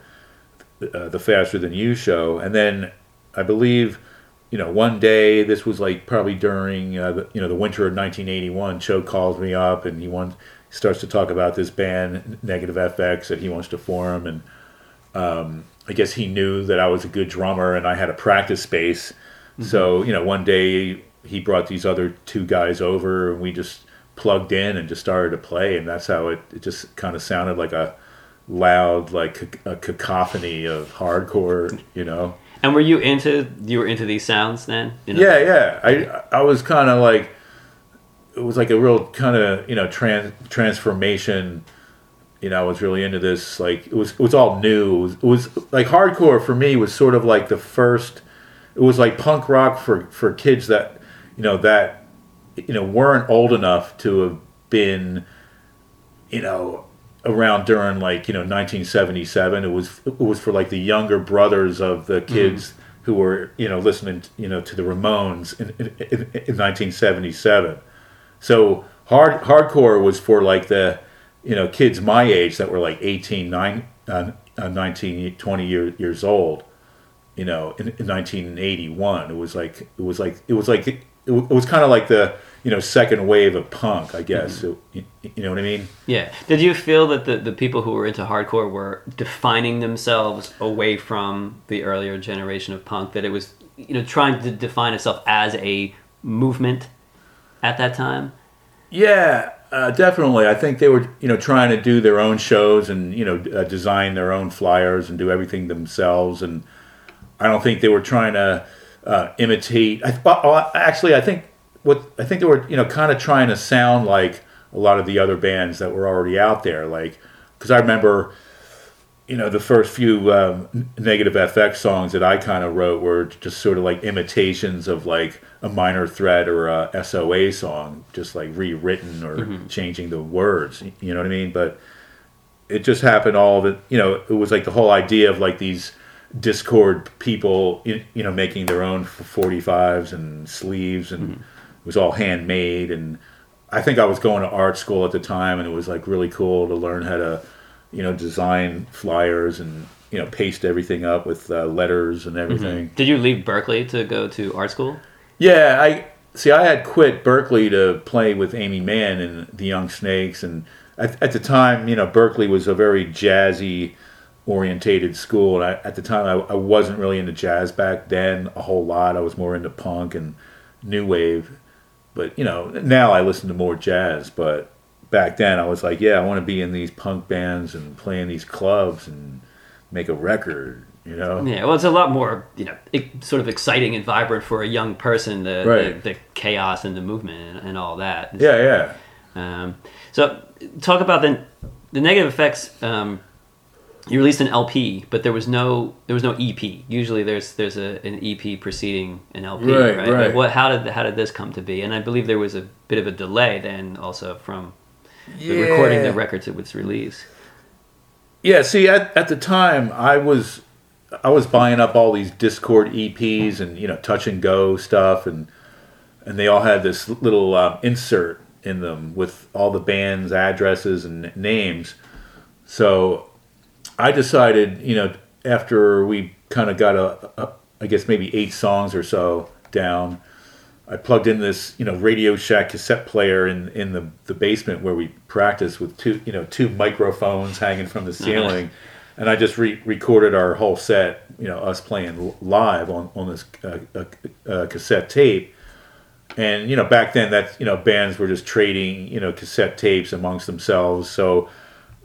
uh, the Faster Than You show, and then I believe, you know, one day this was like probably during uh, the, you know the winter of 1981. Choke calls me up and he wants starts to talk about this band Negative FX that he wants to form, and um, I guess he knew that I was a good drummer and I had a practice space. So you know, one day he brought these other two guys over and we just plugged in and just started to play, and that's how it, it just kind of sounded like a loud, like a cacophony of hardcore, you know. And were you into you were into these sounds then? You know? Yeah, yeah. I I was kind of like it was like a real kind of you know trans transformation. You know, I was really into this. Like it was it was all new. It was, it was like hardcore for me was sort of like the first. It was like punk rock for for kids that you know that you know weren't old enough to have been you know around during like you know 1977 it was it was for like the younger brothers of the kids who were you know listening you know to the ramones in, in, in, in 1977 so hard hardcore was for like the you know kids my age that were like 18 9 uh, uh, 19 20 year, years old you know in, in 1981 it was like it was like it was like it, it was kind of like the you know second wave of punk i guess So, you, you know what i mean Yeah. Did you feel that the, the people who were into hardcore were defining themselves away from the earlier generation of punk? That it was, you know, trying to define itself as a movement at that time? Yeah, uh, definitely. I think they were, you know, trying to do their own shows and you know uh, design their own flyers and do everything themselves. And I don't think they were trying to uh, imitate. I, well, actually, I think what I think they were, you know, kind of trying to sound like a lot of the other bands that were already out there. Like, because I remember, you know, the first few um, Negative FX songs that I kind of wrote were just sort of like imitations of like a minor threat or a SOA song, just like rewritten or changing the words. You know what I mean? But it just happened all that you know. It was like the whole idea of like these Dischord people, you know, making their own 45s and sleeves, and it was all handmade. And I think I was going to art school at the time, and it was like really cool to learn how to, you know, design flyers and you know paste everything up with uh, letters and everything. Did you leave Berklee to go to art school? Yeah, I see. I had quit Berklee to play with Aimee Mann and the Young Snakes, and at, at the time, you know, Berklee was a very jazzy orientated school, and I, at the time, I, I wasn't really into jazz back then a whole lot. I was more into punk and new wave, but you know, now I listen to more jazz. But back then, I was like, yeah, I want to be in these punk bands and play in these clubs and make a record. You know, Yeah, well, it's a lot more, you know, sort of exciting and vibrant for a young person, the, Right. the, the chaos and the movement and, and all that. yeah, yeah. Um, so, talk about the the negative FX. Um, you released an LP, but there was no there was no EP. Usually, there's there's a, an EP preceding an LP, Right, right? right. Like, What how did how did this come to be? And I believe there was a bit of a delay then, also from the recording the record to its release. Yeah, see, at, at the time, I was I was buying up all these Dischord EPs and you know touch and go stuff, and and they all had this little um, insert in them with all the bands' addresses and names. So I decided, you know, after we kind of got a, a, I guess maybe eight songs or so down, I plugged in this, you know, Radio Shack cassette player in, in the, the basement where we practiced with two, you know, two microphones hanging from the ceiling. And I just re- recorded our whole set, you know, us playing live on, on this uh, uh, uh, cassette tape. and you know back then that you know bands were just trading you know cassette tapes amongst themselves. So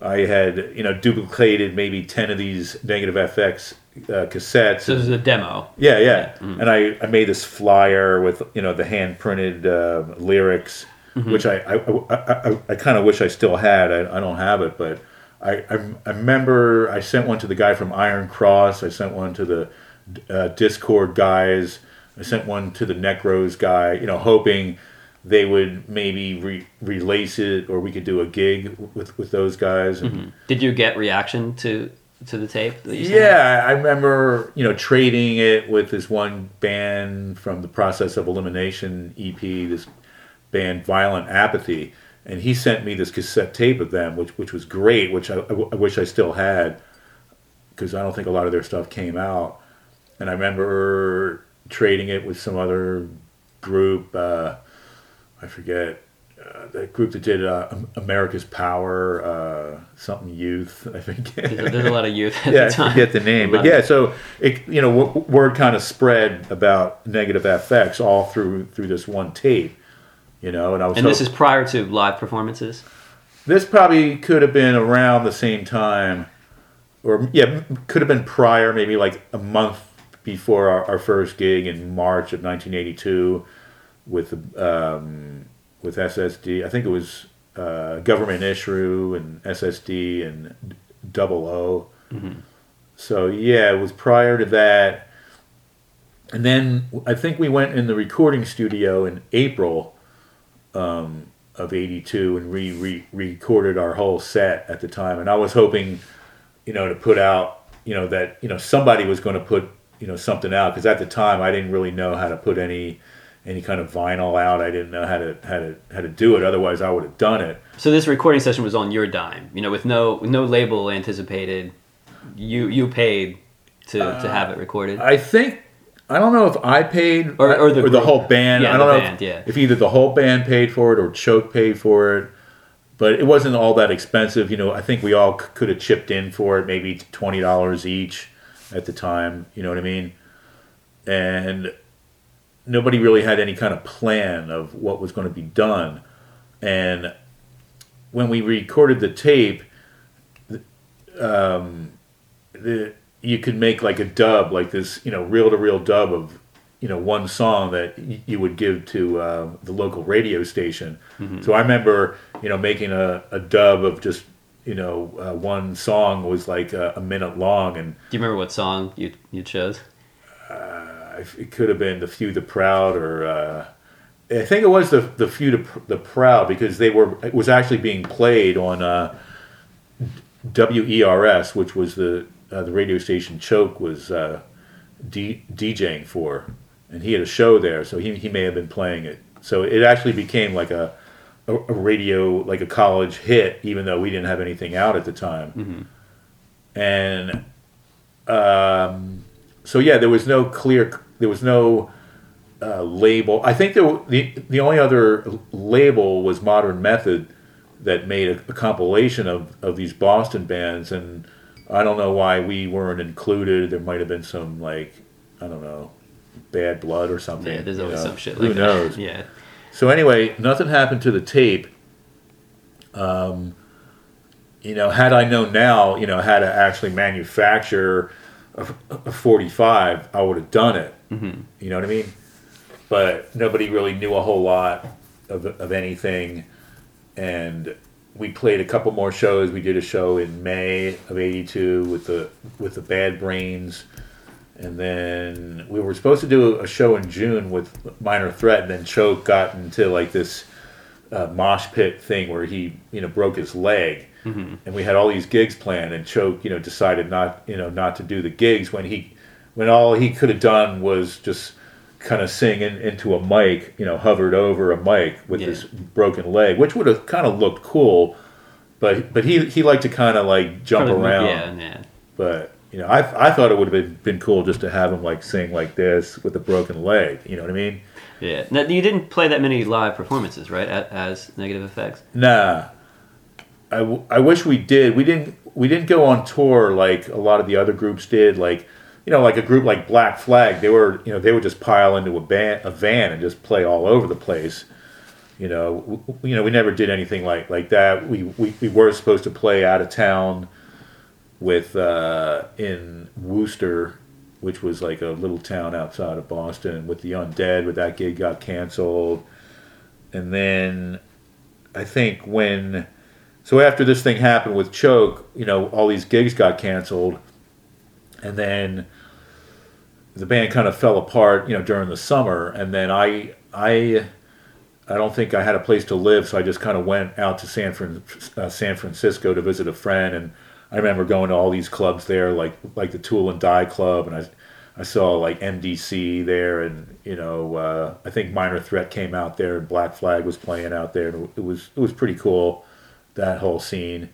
I had you know duplicated maybe ten of these negative FX uh, cassettes. So this is a demo. Yeah, yeah. And I, I made this flyer with you know the hand printed uh, lyrics, which I I, I, I, I kind of wish I still had. I, I don't have it, but I, I I remember I sent one to the guy from Iron Cross. I sent one to the uh, Dischord guys. I sent one to the Necros guy. You know, hoping they would maybe re- release it or we could do a gig with with those guys. And, Did you get reaction to to the tape? That you sent yeah, I remember you know trading it with this one band from the Process of Elimination EP, this band Violent Apathy, and he sent me this cassette tape of them, which which was great, which I, I wish I still had because I don't think a lot of their stuff came out. And I remember trading it with some other group. Uh, I forget uh, that group that did uh, America's Power, uh, something Youth. I think. There's, a lot of youth at yeah, the time. I forget the name, but yeah. of- So it, you know, w- word kind of spread about negative FX all through through this one tape. You know, and I was. and this is prior to live performances. this probably could have been around the same time, or yeah, could have been prior, maybe like a month before our, our first gig in March of 1982 with um, with SSD. I think it was uh, Government Issue and SSD and Double O. So yeah, it was prior to that. And then I think we went in the recording studio in April um, of '82 and re, re recorded our whole set at the time. And I was hoping, you know, to put out, you know, that you know somebody was going to put you know something out because at the time I didn't really know how to put any any kind of vinyl out. I didn't know how to how to how to do it. Otherwise, I would have done it. So this recording session was on your dime, you know, with no with no label anticipated. You you paid to, uh, to have it recorded. I think I don't know if I paid Or- or the group. whole band. Yeah, I don't the know band, if, yeah. if either the whole band paid for it or Choke paid for it. But it wasn't all that expensive. You know, I think we all c- could have chipped in for it, maybe twenty dollars each at the time. You know what I mean? And nobody really had any kind of plan of what was going to be done. And when we recorded the tape, um, the, you could make like a dub, like this, you know, reel to reel dub of, you know, one song that y- you would give to uh, the local radio station. So I remember, you know, making a, a dub of just, you know, uh, one song was like a, a minute long, and Do you remember what song you you chose? I- it could have been the Few the Proud or. Uh, I think it was the the Few the, the Proud because they were it was actually being played on uh, WERS, which was the uh, the radio station Choke was uh, D- DJing for, and he had a show there, so he he may have been playing it. So it actually became like a a, a radio like a college hit, even though we didn't have anything out at the time. And um, so yeah, there was no clear, there was no uh, label. I think there, the the only other label was Modern Method that made a, a compilation of, of these Boston bands, and I don't know why we weren't included. There might have been some like I don't know, bad blood or something. Yeah, there's always know. some shit Who like knows? Yeah. So anyway, nothing happened to the tape. Um, you know, had I known now, you know, how to actually manufacture a, a 45, I would have done it. Mm-hmm. You know what I mean? But nobody really knew a whole lot of, of anything. And we played a couple more shows. We did a show in May of '82 with the with the Bad Brains, and then we were supposed to do a show in June with Minor Threat. And then Choke got into like this uh, mosh pit thing where he you know broke his leg, and we had all these gigs planned. And Choke you know decided not you know not to do the gigs when he when all he could have done was just kind of sing in, into a mic, you know, hovered over a mic with Yeah. this broken leg, which would have kind of looked cool. But but he he liked to kind of like jump Probably- around. Yeah, yeah. But you know, I I thought it would have been been cool just to have him like sing like this with a broken leg. You know what I mean? Yeah. Now, you didn't play that many live performances, right? As Negative FX. Nah. I, w- I wish we did. We didn't we didn't go on tour like a lot of the other groups did. Like you know, like a group like Black Flag, they were, you know, they would just pile into a, van, a van and just play all over the place. You know, you know, we never did anything like like that. We we, we were supposed to play out of town with uh, in Worcester, which was like a little town outside of Boston, with the Undead. But that gig got canceled, and then I think when so after this thing happened with Choke, you know, all these gigs got canceled, and then the band kind of fell apart, you know, during the summer, and then I I I don't think I had a place to live, so I just kind of went out to San Fran, uh, San Francisco to visit a friend, and I remember going to all these clubs there, like like the Tool and Die Club, and I I saw like MDC there, and you know uh, I think Minor Threat came out there, and Black Flag was playing out there, it was it was pretty cool, that whole scene.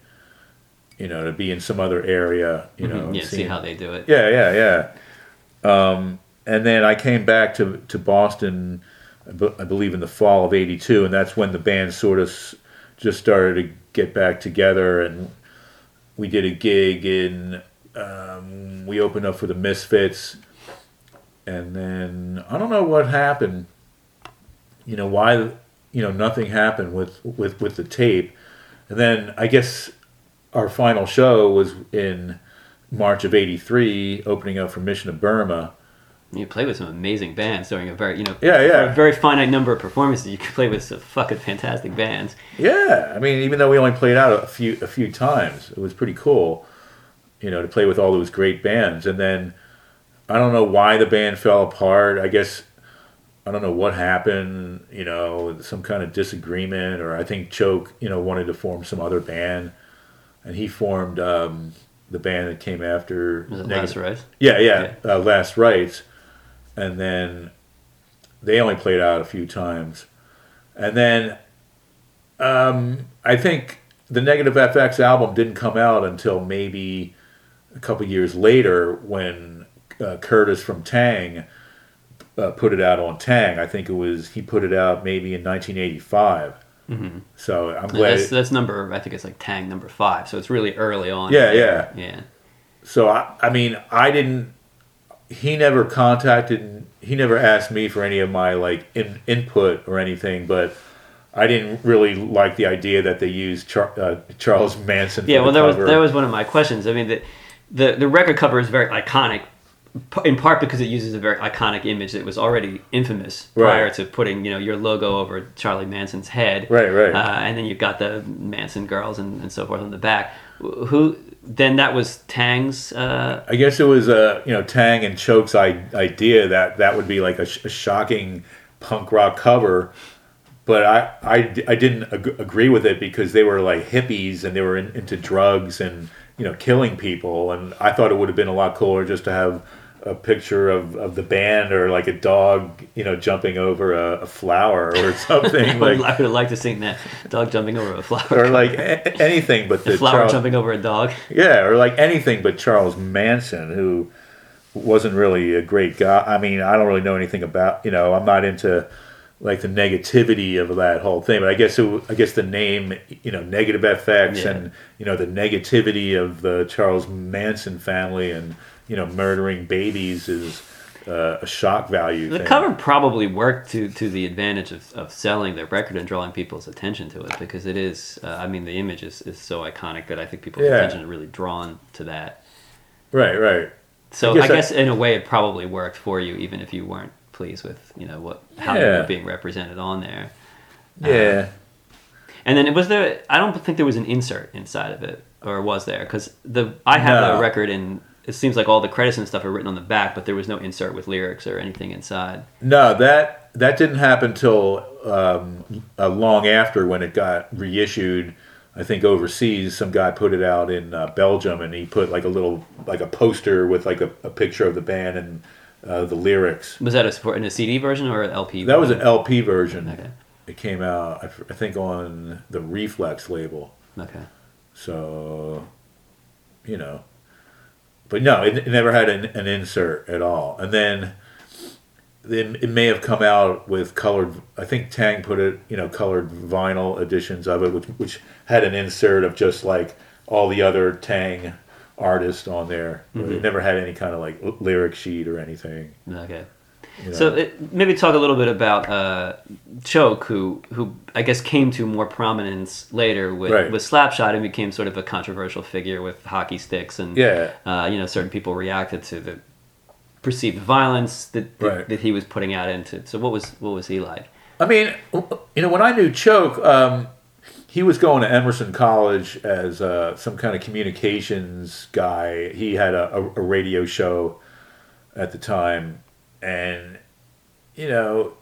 You know, to be in some other area, you know, Mm-hmm. yeah, and see how they do it. yeah, yeah, yeah. Um, and then I came back to to Boston, I I believe in the fall of '82, and that's when the band sort of s- just started to get back together, and we did a gig in. Um, we opened up for the Misfits, and then I don't know what happened. You know why? You know nothing happened with with with the tape, and then I guess our final show was in March of '83, opening up for Mission of Burma. You play with some amazing bands during a very, you know, Yeah, yeah. a very finite number of performances. You could play with some fucking fantastic bands. Yeah, I mean, even though we only played out a few a few times, it was pretty cool, you know, to play with all those great bands. And then I don't know why the band fell apart. I guess I don't know what happened. You know, some kind of disagreement, or I think Choke, you know, wanted to form some other band, and he formed um, the band that came after. Was it Negative- Last Rites? Yeah, yeah, Uh, Last Rites, and then they only played out a few times, and then um, I think the Negative FX album didn't come out until maybe a couple years later when uh, Curtis from Taang uh, put it out on Taang. I think it was he put it out maybe in 1985. Mm-hmm. So I'm glad. That's, that's number, I think it's like Taang number five. So it's really early on. Yeah, yeah. Yeah. So I, I mean, I didn't. He never contacted. He never asked me for any of my like in, input or anything. But I didn't really like the idea that they used Char, uh, Charles Manson. For Yeah, well, that was that was one of my questions. I mean, the the, the record cover is very iconic, in part because it uses a very iconic image that was already infamous prior Right. to putting you know your logo over Charlie Manson's head. Right, right. Uh, and then you've got the Manson girls and, and so forth on the back. Who then that was Taang's. Uh, I guess it was uh, you know Taang and Choke's I- idea that that would be like a, sh- a shocking punk rock cover, but I I, d- I didn't ag- agree with it because they were like hippies and they were in, into drugs and you know killing people, and I thought it would have been a lot cooler just to have a picture of, of the band or like a dog you know jumping over a, a flower or something like I would have liked to seen that dog jumping over a flower. or like a- anything but the the flower Charles- jumping over a dog. yeah, or like anything but Charles Manson, who wasn't really a great guy. I mean, I don't really know anything about. You know, I'm not into like the negativity of that whole thing. But I guess it, I guess the name, you know, negative FX, Yeah. and you know the negativity of the Charles Manson family, and you know, murdering babies is uh, a shock value. The thing. cover probably worked to, to the advantage of, of selling their record and drawing people's attention to it because it is, uh, I mean, the image is, is so iconic that I think people's Yeah. attention is really drawn to that. right, right. So I I guess guess, I- in a way it probably worked for you even if you weren't pleased with, you know, what how you Yeah. were being represented on there. Yeah. And then it was there, I don't think there was an insert inside of it, or was there? Because the I have No. the record and it seems like all the credits and stuff are written on the back, but there was no insert with lyrics or anything inside. No, that that didn't happen till um, uh, long after when it got reissued. I think overseas, some guy put it out in uh, Belgium, and he put like a little like a poster with like a, a picture of the band and uh, the lyrics. Was that a, for- in a CD version or an LP? That was an? LP version. Okay. It came out, I, f- I think, on the Reflex label. Okay. So, you know, but no, it, it never had an, an insert at all. And then, then it may have come out with colored. I think Taang put it, you know, colored vinyl editions of it, which which had an insert of just like all the other Taang artists on there. Mm-hmm. It never had any kind of like l- lyric sheet or anything. Okay. So it, maybe talk a little bit about uh, Choke, who who I guess came to more prominence later with Right. with Slapshot and became sort of a controversial figure with hockey sticks and yeah, uh, you know certain people reacted to the perceived violence that that, Right. that he was putting out into. So what was what was he like? I mean, you know, when I knew Choke, um, he was going to Emerson College as uh, some kind of communications guy. He had a, a, a radio show at the time, and you know,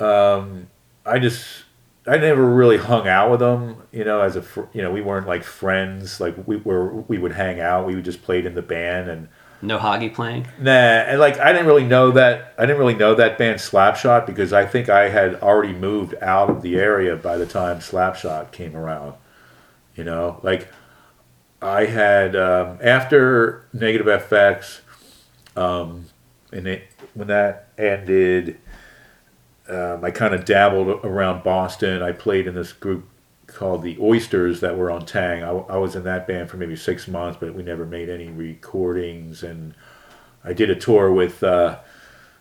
um, I just I never really hung out with them. You know, as a fr- you know, we weren't like friends. Like we were, we would hang out. We would just played in the band and. No hockey playing. Nah, and like I didn't really know that I didn't really know that band Slapshot because I think I had already moved out of the area by the time Slapshot came around. You know, like I had um, after Negative FX, um, and it, when that ended, um, I kind of dabbled around Boston. I played in this group called the Oysters that were on Taang. I, I was in that band for maybe six months, but we never made any recordings. And I did a tour with uh,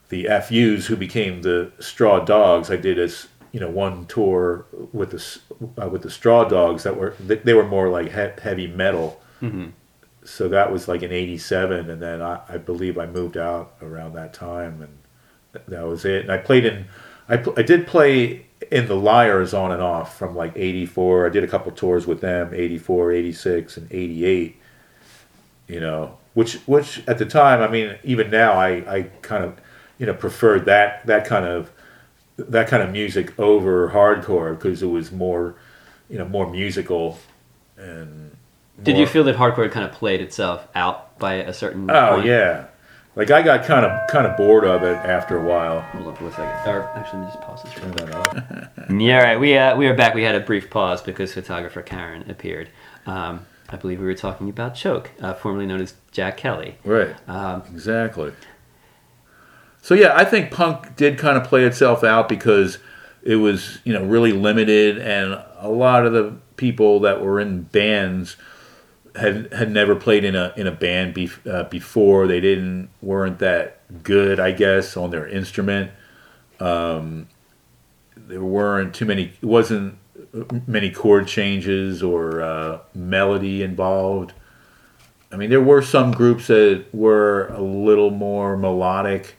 the FUs, who became the Straw Dogs. I did a s- you know one tour with the uh, with the Straw Dogs that were they, they were more like he- heavy metal. hmm So that was like in '87, and then I, I believe I moved out around that time, and th- that was it. And I played in, I, pl- I did play in the Liars on and off from like '84. I did a couple tours with them, '84, '86, and '88. You know, which which at the time, I mean, even now, I I kind of you know preferred that that kind of that kind of music over hardcore because it was more you know more musical and. Did you feel that hardcore kind of played itself out by a certain? Oh point? yeah, like I got kind of kind of bored of it after a while. Hold on for a second. Or actually, let me just pause this. Turn that off. Yeah, all right. We uh, we are back. We had a brief pause because photographer Karen appeared. Um, I believe we were talking about Choke, uh, formerly known as Jack Kelly. Right, Um, exactly. So yeah, I think punk did kind of play itself out because it was you know really limited, and a lot of the people that were in bands had had never played in a in a band be, uh, before. They didn't weren't that good, I guess, on their instrument. Um, there weren't too many. It wasn't many chord changes or uh, melody involved. I mean, there were some groups that were a little more melodic,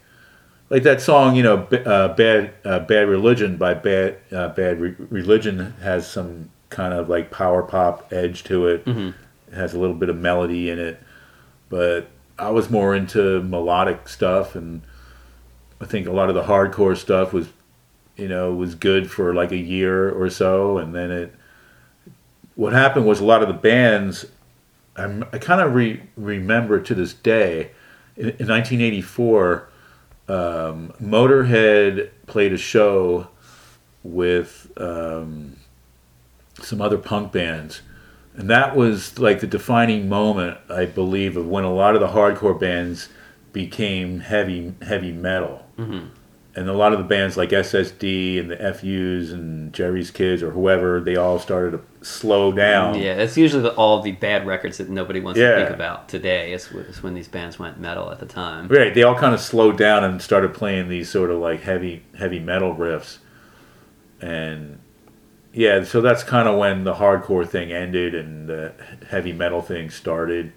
like that song, you know, B- uh, "Bad uh, Bad Religion" by Bad uh, Bad Re- Religion has some kind of like power pop edge to it. Mhm. Has a little bit of melody in it, but I was more into melodic stuff, and I think a lot of the hardcore stuff was, you know, was good for like a year or so, and then it. What happened was a lot of the bands I'm, I kind of re- remember to this day, in, in 1984, um, Motorhead played a show with um, some other punk bands. And that was like the defining moment, I believe, of when a lot of the hardcore bands became heavy heavy metal. Mhm. And a lot of the bands like SSD and the FUs and Jerry's Kids or whoever, they all started to slow down. yeah, it's usually the, all the bad records that nobody wants to think about today. Is, is when these bands went metal at the time. Right, they all kind of slowed down and started playing these sort of like heavy heavy metal riffs, and yeah, so that's kind of when the hardcore thing ended and the heavy metal thing started.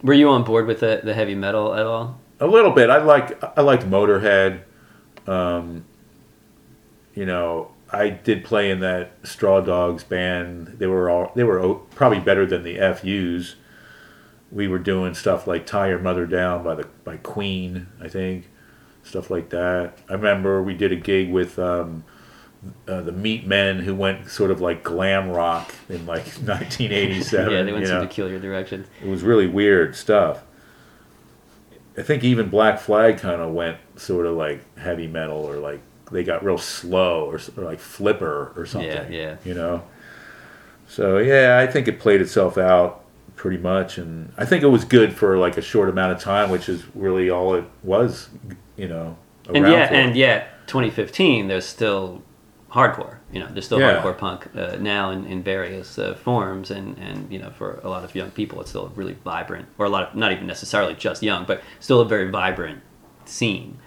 Were you on board with the, the heavy metal at all? A little bit. I like I liked Motorhead. Um, you know, I did play in that Straw Dogs band. They were all they were probably better than the FUs. We were doing stuff like "Tie Your Mother Down" by the by Queen, I think, stuff like that. I remember we did a gig with um, uh, the Meatmen, who went sort of like glam rock in like 1987. yeah, they went some know. peculiar directions. It was really weird stuff. I think even Black Flag kind of went sort of like heavy metal or like they got real slow or, or like flipper or something. Yeah, yeah. You know? So yeah, I think it played itself out pretty much and I think it was good for like a short amount of time, which is really all it was, you know, And yeah, and yet 2015, there's still hardcore. You know, there's still Yeah. hardcore punk uh, now in, in various uh, forms, and, and you know, for a lot of young people, it's still really vibrant, or a lot of not even necessarily just young, but still a very vibrant scene.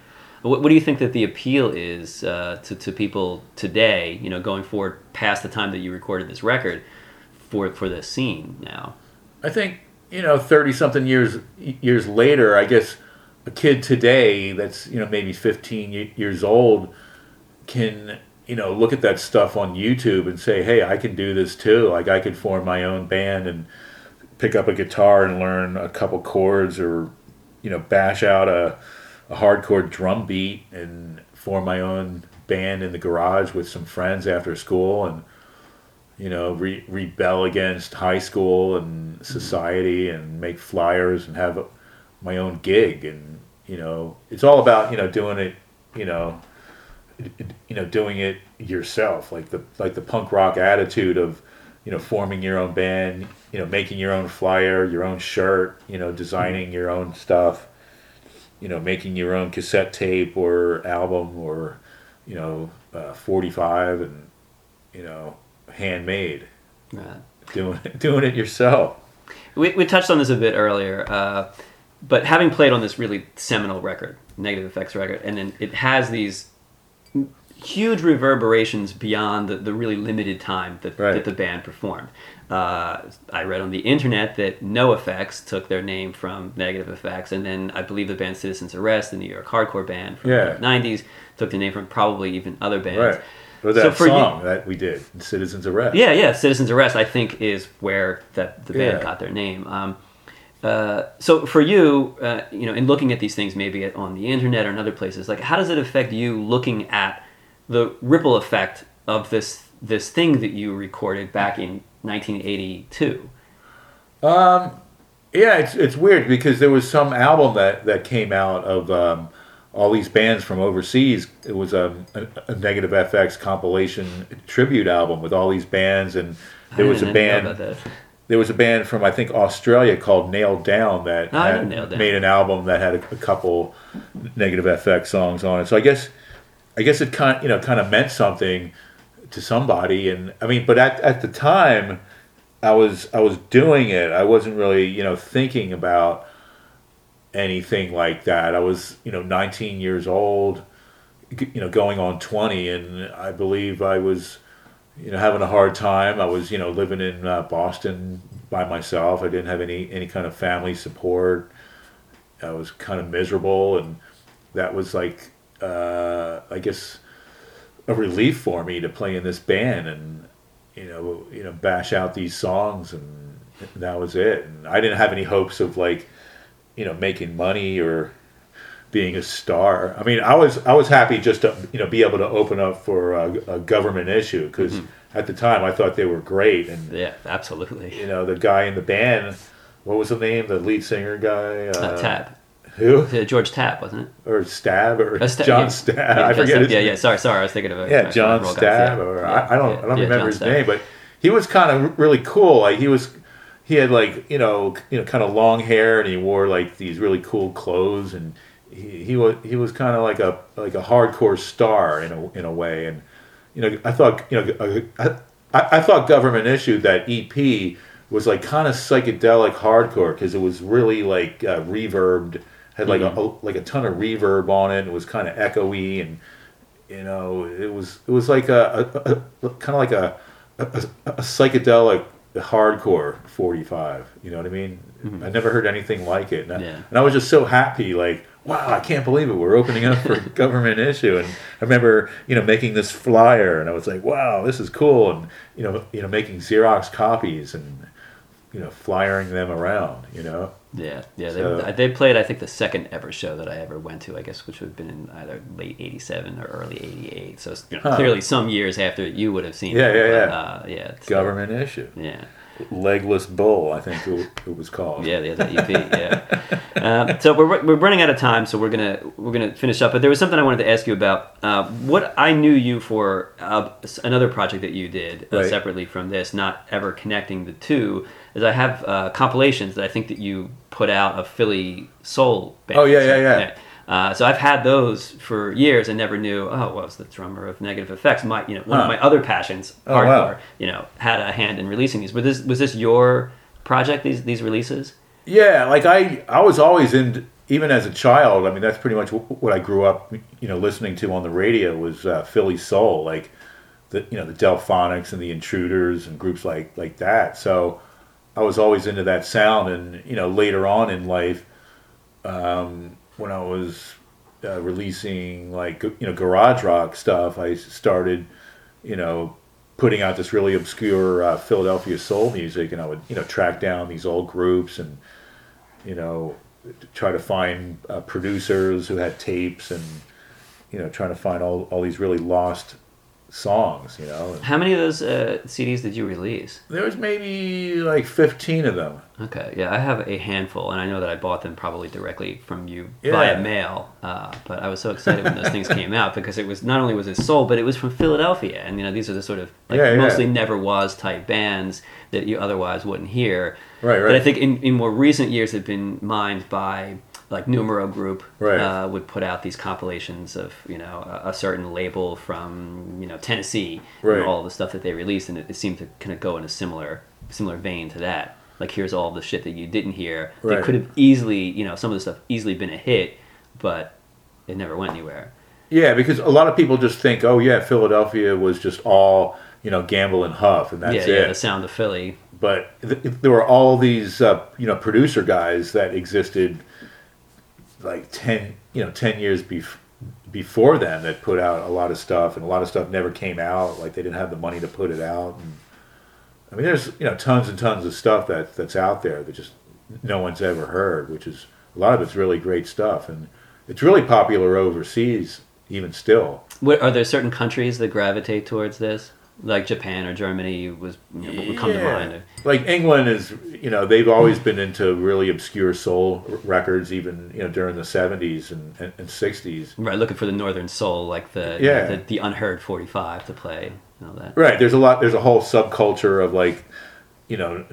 What, what do you think that the appeal is uh, to to people today? You know, going forward past the time that you recorded this record for for this scene now. I think you know, thirty something years years later, I guess a kid today that's you know maybe fifteen years old can you know look at that stuff on YouTube and say, hey, I can do this too. Like I could form my own band and pick up a guitar and learn a couple chords, or you know, bash out a, a hardcore drum beat and form my own band in the garage with some friends after school and you know, re- rebel against high school and mm-hmm. society and make flyers and have a, my own gig. And, you know, it's all about, you know, doing it, you know, you know, doing it yourself, like the, like the punk rock attitude of, you know, forming your own band, you know, making your own flyer, your own shirt, you know, designing your own stuff, you know, making your own cassette tape or album or, you know, uh, 45 and, you know, handmade Right. doing doing it yourself. We, we touched on this a bit earlier, uh, but having played on this really seminal record, Negative FX record, and then it has these huge reverberations beyond the, the really limited time that, Right. that the band performed. Uh, I read on the internet that NOFX took their name from Negative FX, and then I believe the band Citizens Arrest, the New York hardcore band from Yeah. the 90s, took the name from probably even other bands. Right. Or So that for you- song that we did, Citizens Arrest. Yeah, yeah. Citizens Arrest, I think, is where that the band Yeah. got their name. Um, uh, so for you, uh, you know, in looking at these things, maybe on the internet or in other places, like how does it affect you looking at the ripple effect of this this thing that you recorded back in 1982? Um, yeah, it's it's weird because there was some album that that came out of um, all these bands from overseas. It was um, a, a Negative FX compilation tribute album with all these bands, and there was a band. There was a band from I think Australia called Nailed Down that Oh, had Nailed Down. made an album that had a, a couple Negative FX songs on it. So I guess I guess it kind you know kind of meant something to somebody, and I mean, but at at the time. I was I was doing it. I wasn't really you know thinking about anything like that. I was you know 19 years old, you know going on 20, and I believe I was you know having a hard time. I was you know living in uh, Boston by myself. I didn't have any any kind of family support. I was kind of miserable, and that was like uh, I guess a relief for me to play in this band and you know you know bash out these songs and that was it and i didn't have any hopes of like you know making money or being a star i mean i was i was happy just to you know be able to open up for a, a government issue because at the time i thought they were great and Yeah, absolutely. you know the guy in the band what was the name the lead singer guy Uh, Tab, who Uh, George Tab, wasn't it? or stabb or Uh, Sta- john yeah. stabb Yeah, i forget Stabb. his Yeah, name. yeah. Sorry, sorry. I was thinking of a Yeah, John. Stabb, Yeah, or yeah, I, I don't, yeah, I don't yeah, remember John his Stabb. name, but he was kind of really cool. Like he was, he had like you know, you know, kind of long hair, and he wore like these really cool clothes, and he, he was he was kind of like a like a hardcore star in a in a way, and you know, I thought you know, I, I, I thought Government Issued that EP was like kind of psychedelic hardcore because it was really like uh, reverbed, had like a, like a ton of reverb on it. and It was kind of echoey and you know it was it was like a, a, a kind of like a, a psychedelic hardcore 45 you know what i mean i never heard anything like it and, I, Mm-hmm. Yeah. and I was just so happy like wow i can't believe it we're opening up for government issue and i remember you know making this flyer and i was like wow this is cool and you know you know making xerox copies and you know flyering them around you know Yeah, yeah. They, So- they played, I think, the second ever show that I ever went to. I guess, which would have been in either late '87 or early '88. So it's, you know, Huh. clearly some years after you would have seen. Yeah, it. yeah, but, yeah. Uh, yeah. government issue Yeah, legless bull i think it, was called yeah. The other EP. Yeah. um, so we're, we're running out of time, so we're gonna we're gonna finish up. But there was something I wanted to ask you about. Uh, what I knew you for uh, another project that you did uh, Right. separately from this, not ever connecting the two. Is I have uh, compilations that I think that you put out of Philly soul bands. Oh, yeah, yeah, yeah. Uh, so I've had those for years and never knew. Oh, well, I was the drummer of Negative FX. My, you know, one Huh. of my other passions, Oh, hardcore. wow. You know, had a hand in releasing these. Was this was this your project? These these releases? Yeah, like I, I was always in, even as a child. I mean, that's pretty much what I grew up, you know, listening to on the radio was uh, Philly soul, like the, you know, the Delphonics and the Intruders and groups like like that. So I was always into that sound, and you know, later on in life, um, when I was uh, releasing like you know garage rock stuff, I started, you know, putting out this really obscure uh, Philadelphia soul music, and I would you know track down these old groups and you know try to find uh, producers who had tapes and you know trying to find all all these really lost songs. You know, How many of those uh, CDs did you release? there was maybe like fifteen of them. Okay, yeah, I have a handful, and I know that I bought them probably directly from you Yeah. via mail. Uh, but I was so excited when those things came out because it was not only was it soul, but it was from Philadelphia, and you know these are the sort of like Yeah, yeah. mostly never was type bands that you otherwise wouldn't hear. Right, right. But I think in, in more recent years have been mined by like Numero Group Right. uh, would put out these compilations of you know a, a certain label from you know Tennessee Right. and all the stuff that they released, and it, it seemed to kind of go in a similar similar vein to that. Like here's all the shit that you didn't hear. That could have easily you know some of the stuff easily been a hit, but it never went anywhere. Yeah, because a lot of people just think, oh yeah, Philadelphia was just all you know gamble and huff, and that's yeah, it. yeah, the sound of Philly. but th- there were all these uh, you know producer guys that existed like 10 you know 10 years bef- before then that put out a lot of stuff and a lot of stuff never came out like they didn't have the money to put it out and i mean there's you know tons and tons of stuff that that's out there that just no one's ever heard which is a lot of it's really great stuff and it's really popular overseas even still What, are there certain countries that gravitate towards this? Like Japan or Germany was you know, what would come to mind. Like England is, you know, they've always been into really obscure soul r- records, even you know during the seventies and, and, sixties. Right, looking for the Northern Soul, like the Yeah. the, the unheard forty five to play and all that. Right. There's a lot. There's a whole subculture of like, you know,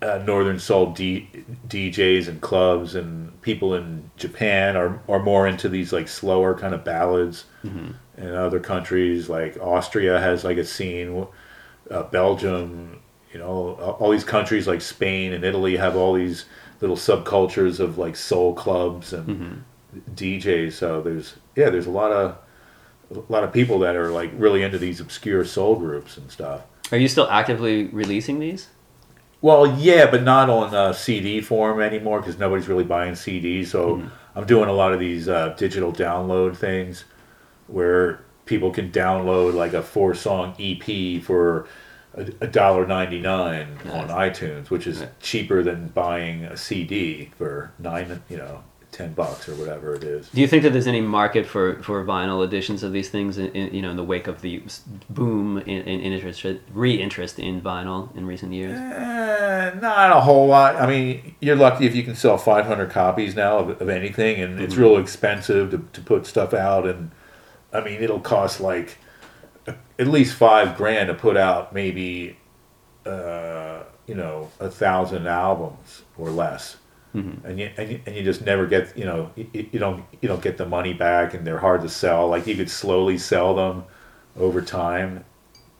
uh, northern soul D, DJs and clubs and people in Japan are are more into these like slower kind of ballads. And other countries like Austria has like a scene. Uh, Belgium, you know, all- all these countries like Spain and Italy have all these little subcultures of like soul clubs and DJs. So there's yeah, there's a lot of a lot of people that are like really into these obscure soul groups and stuff. Are you still actively releasing these? Well, yeah, but not on uh, CD form anymore because nobody's really buying CDs. So I'm doing a lot of these uh, digital download things where people can download like a four song EP for a dollar ninety nine on iTunes, which is Yeah. cheaper than buying a CD for nine, you know, ten bucks or whatever it is. Do you think that there's any market for, for vinyl editions of these things? In, in, you know, in the wake of the boom in, in interest, re-interest in vinyl in recent years. Eh, not a whole lot. I mean, you're lucky if you can sell 500 copies now of, of anything, and it's real expensive to, to put stuff out. And I mean, it'll cost like at least five grand to put out maybe, uh, you know, a thousand albums or less. And you, and you and you just never get you know you, you don't you don't get the money back and they're hard to sell like you could slowly sell them over time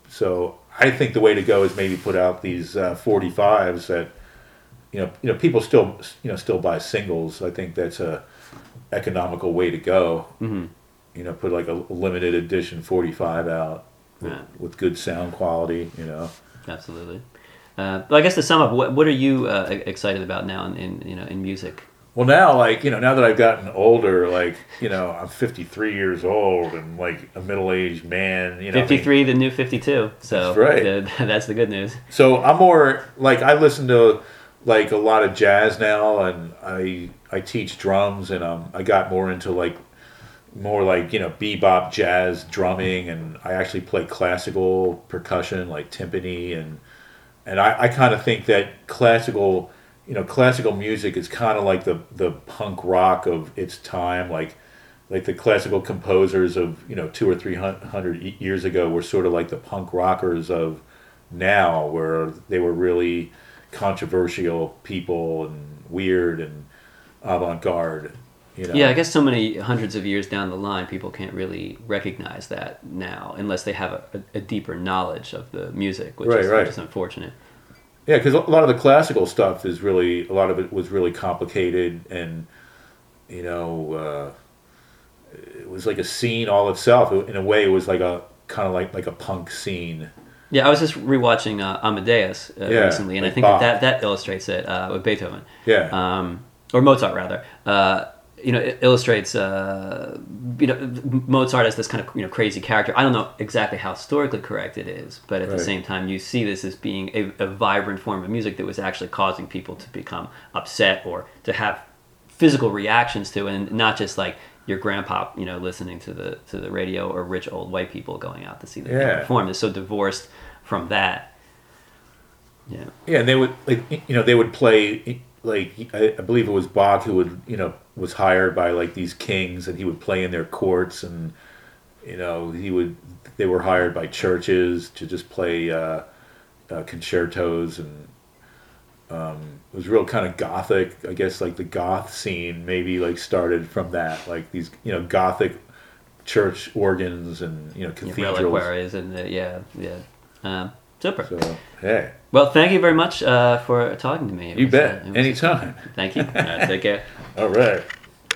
so I think the way to go is maybe put out these uh, 45s that you know you know people still you know still buy singles. I think that's a economical way to go. Mm-hmm. You know, put like a limited edition 45 out with, Yeah. with good sound quality. You know, Absolutely. Uh, well, I guess to sum up, what, what are you uh, excited about now in, in you know in music? well now like you know now that I've gotten older, like you know I'm 53 years old and like a middle aged man. You know, I mean, Fifty three, the new fifty two. So That's right. the- that's the good news. So I'm more like I listen to like a lot of jazz now, and I I teach drums, and um I got more into like more like you know bebop jazz drumming, and I actually play classical percussion like timpani, and and I, I kind of think that classical you know classical music is kind of like the the punk rock of its time, like like the classical composers of you know two or three hundred years ago were sort of like the punk rockers of now where they were really controversial people and weird and avant-garde You know? Yeah, I guess so many hundreds of years down the line, people can't really recognize that now unless they have a, a, deeper knowledge of the music, which, Right, is, right. which is unfortunate. Yeah, because a lot of the classical stuff is really a lot of it was really complicated, and you know, uh, it was like a scene all itself. In a way, it was like a kind of like like a punk scene. Yeah, I was just rewatching uh, Amadeus uh, Yeah, recently, and I think Bach. that, that illustrates it uh, with Beethoven. Yeah, um, or Mozart rather. You know, it illustrates uh, you know Mozart as this kind of you know crazy character. I don't know exactly how historically correct it is, but at Right. the same time, you see this as being a, a vibrant form of music that was actually causing people to become upset or to have physical reactions to, and not just like your grandpa, you know, listening to the to the radio or rich old white people going out to see them Yeah. perform. It's so divorced from that. Yeah. yeah. And they would like you know they would play like I, I believe it was Bach who would you know was hired by like these kings, and he would play in their courts, and you know he would they were hired by churches to just play uh, uh, concertos and um, it was real kind of gothic i guess like the goth scene maybe like started from that like these you know gothic church organs and you know Yeah, cathedrals reliquaries and uh, yeah, yeah. Um, super. so hey Well, thank you very much uh, for talking to me. You uh, bet was- anytime Thank you. Right, take care. all right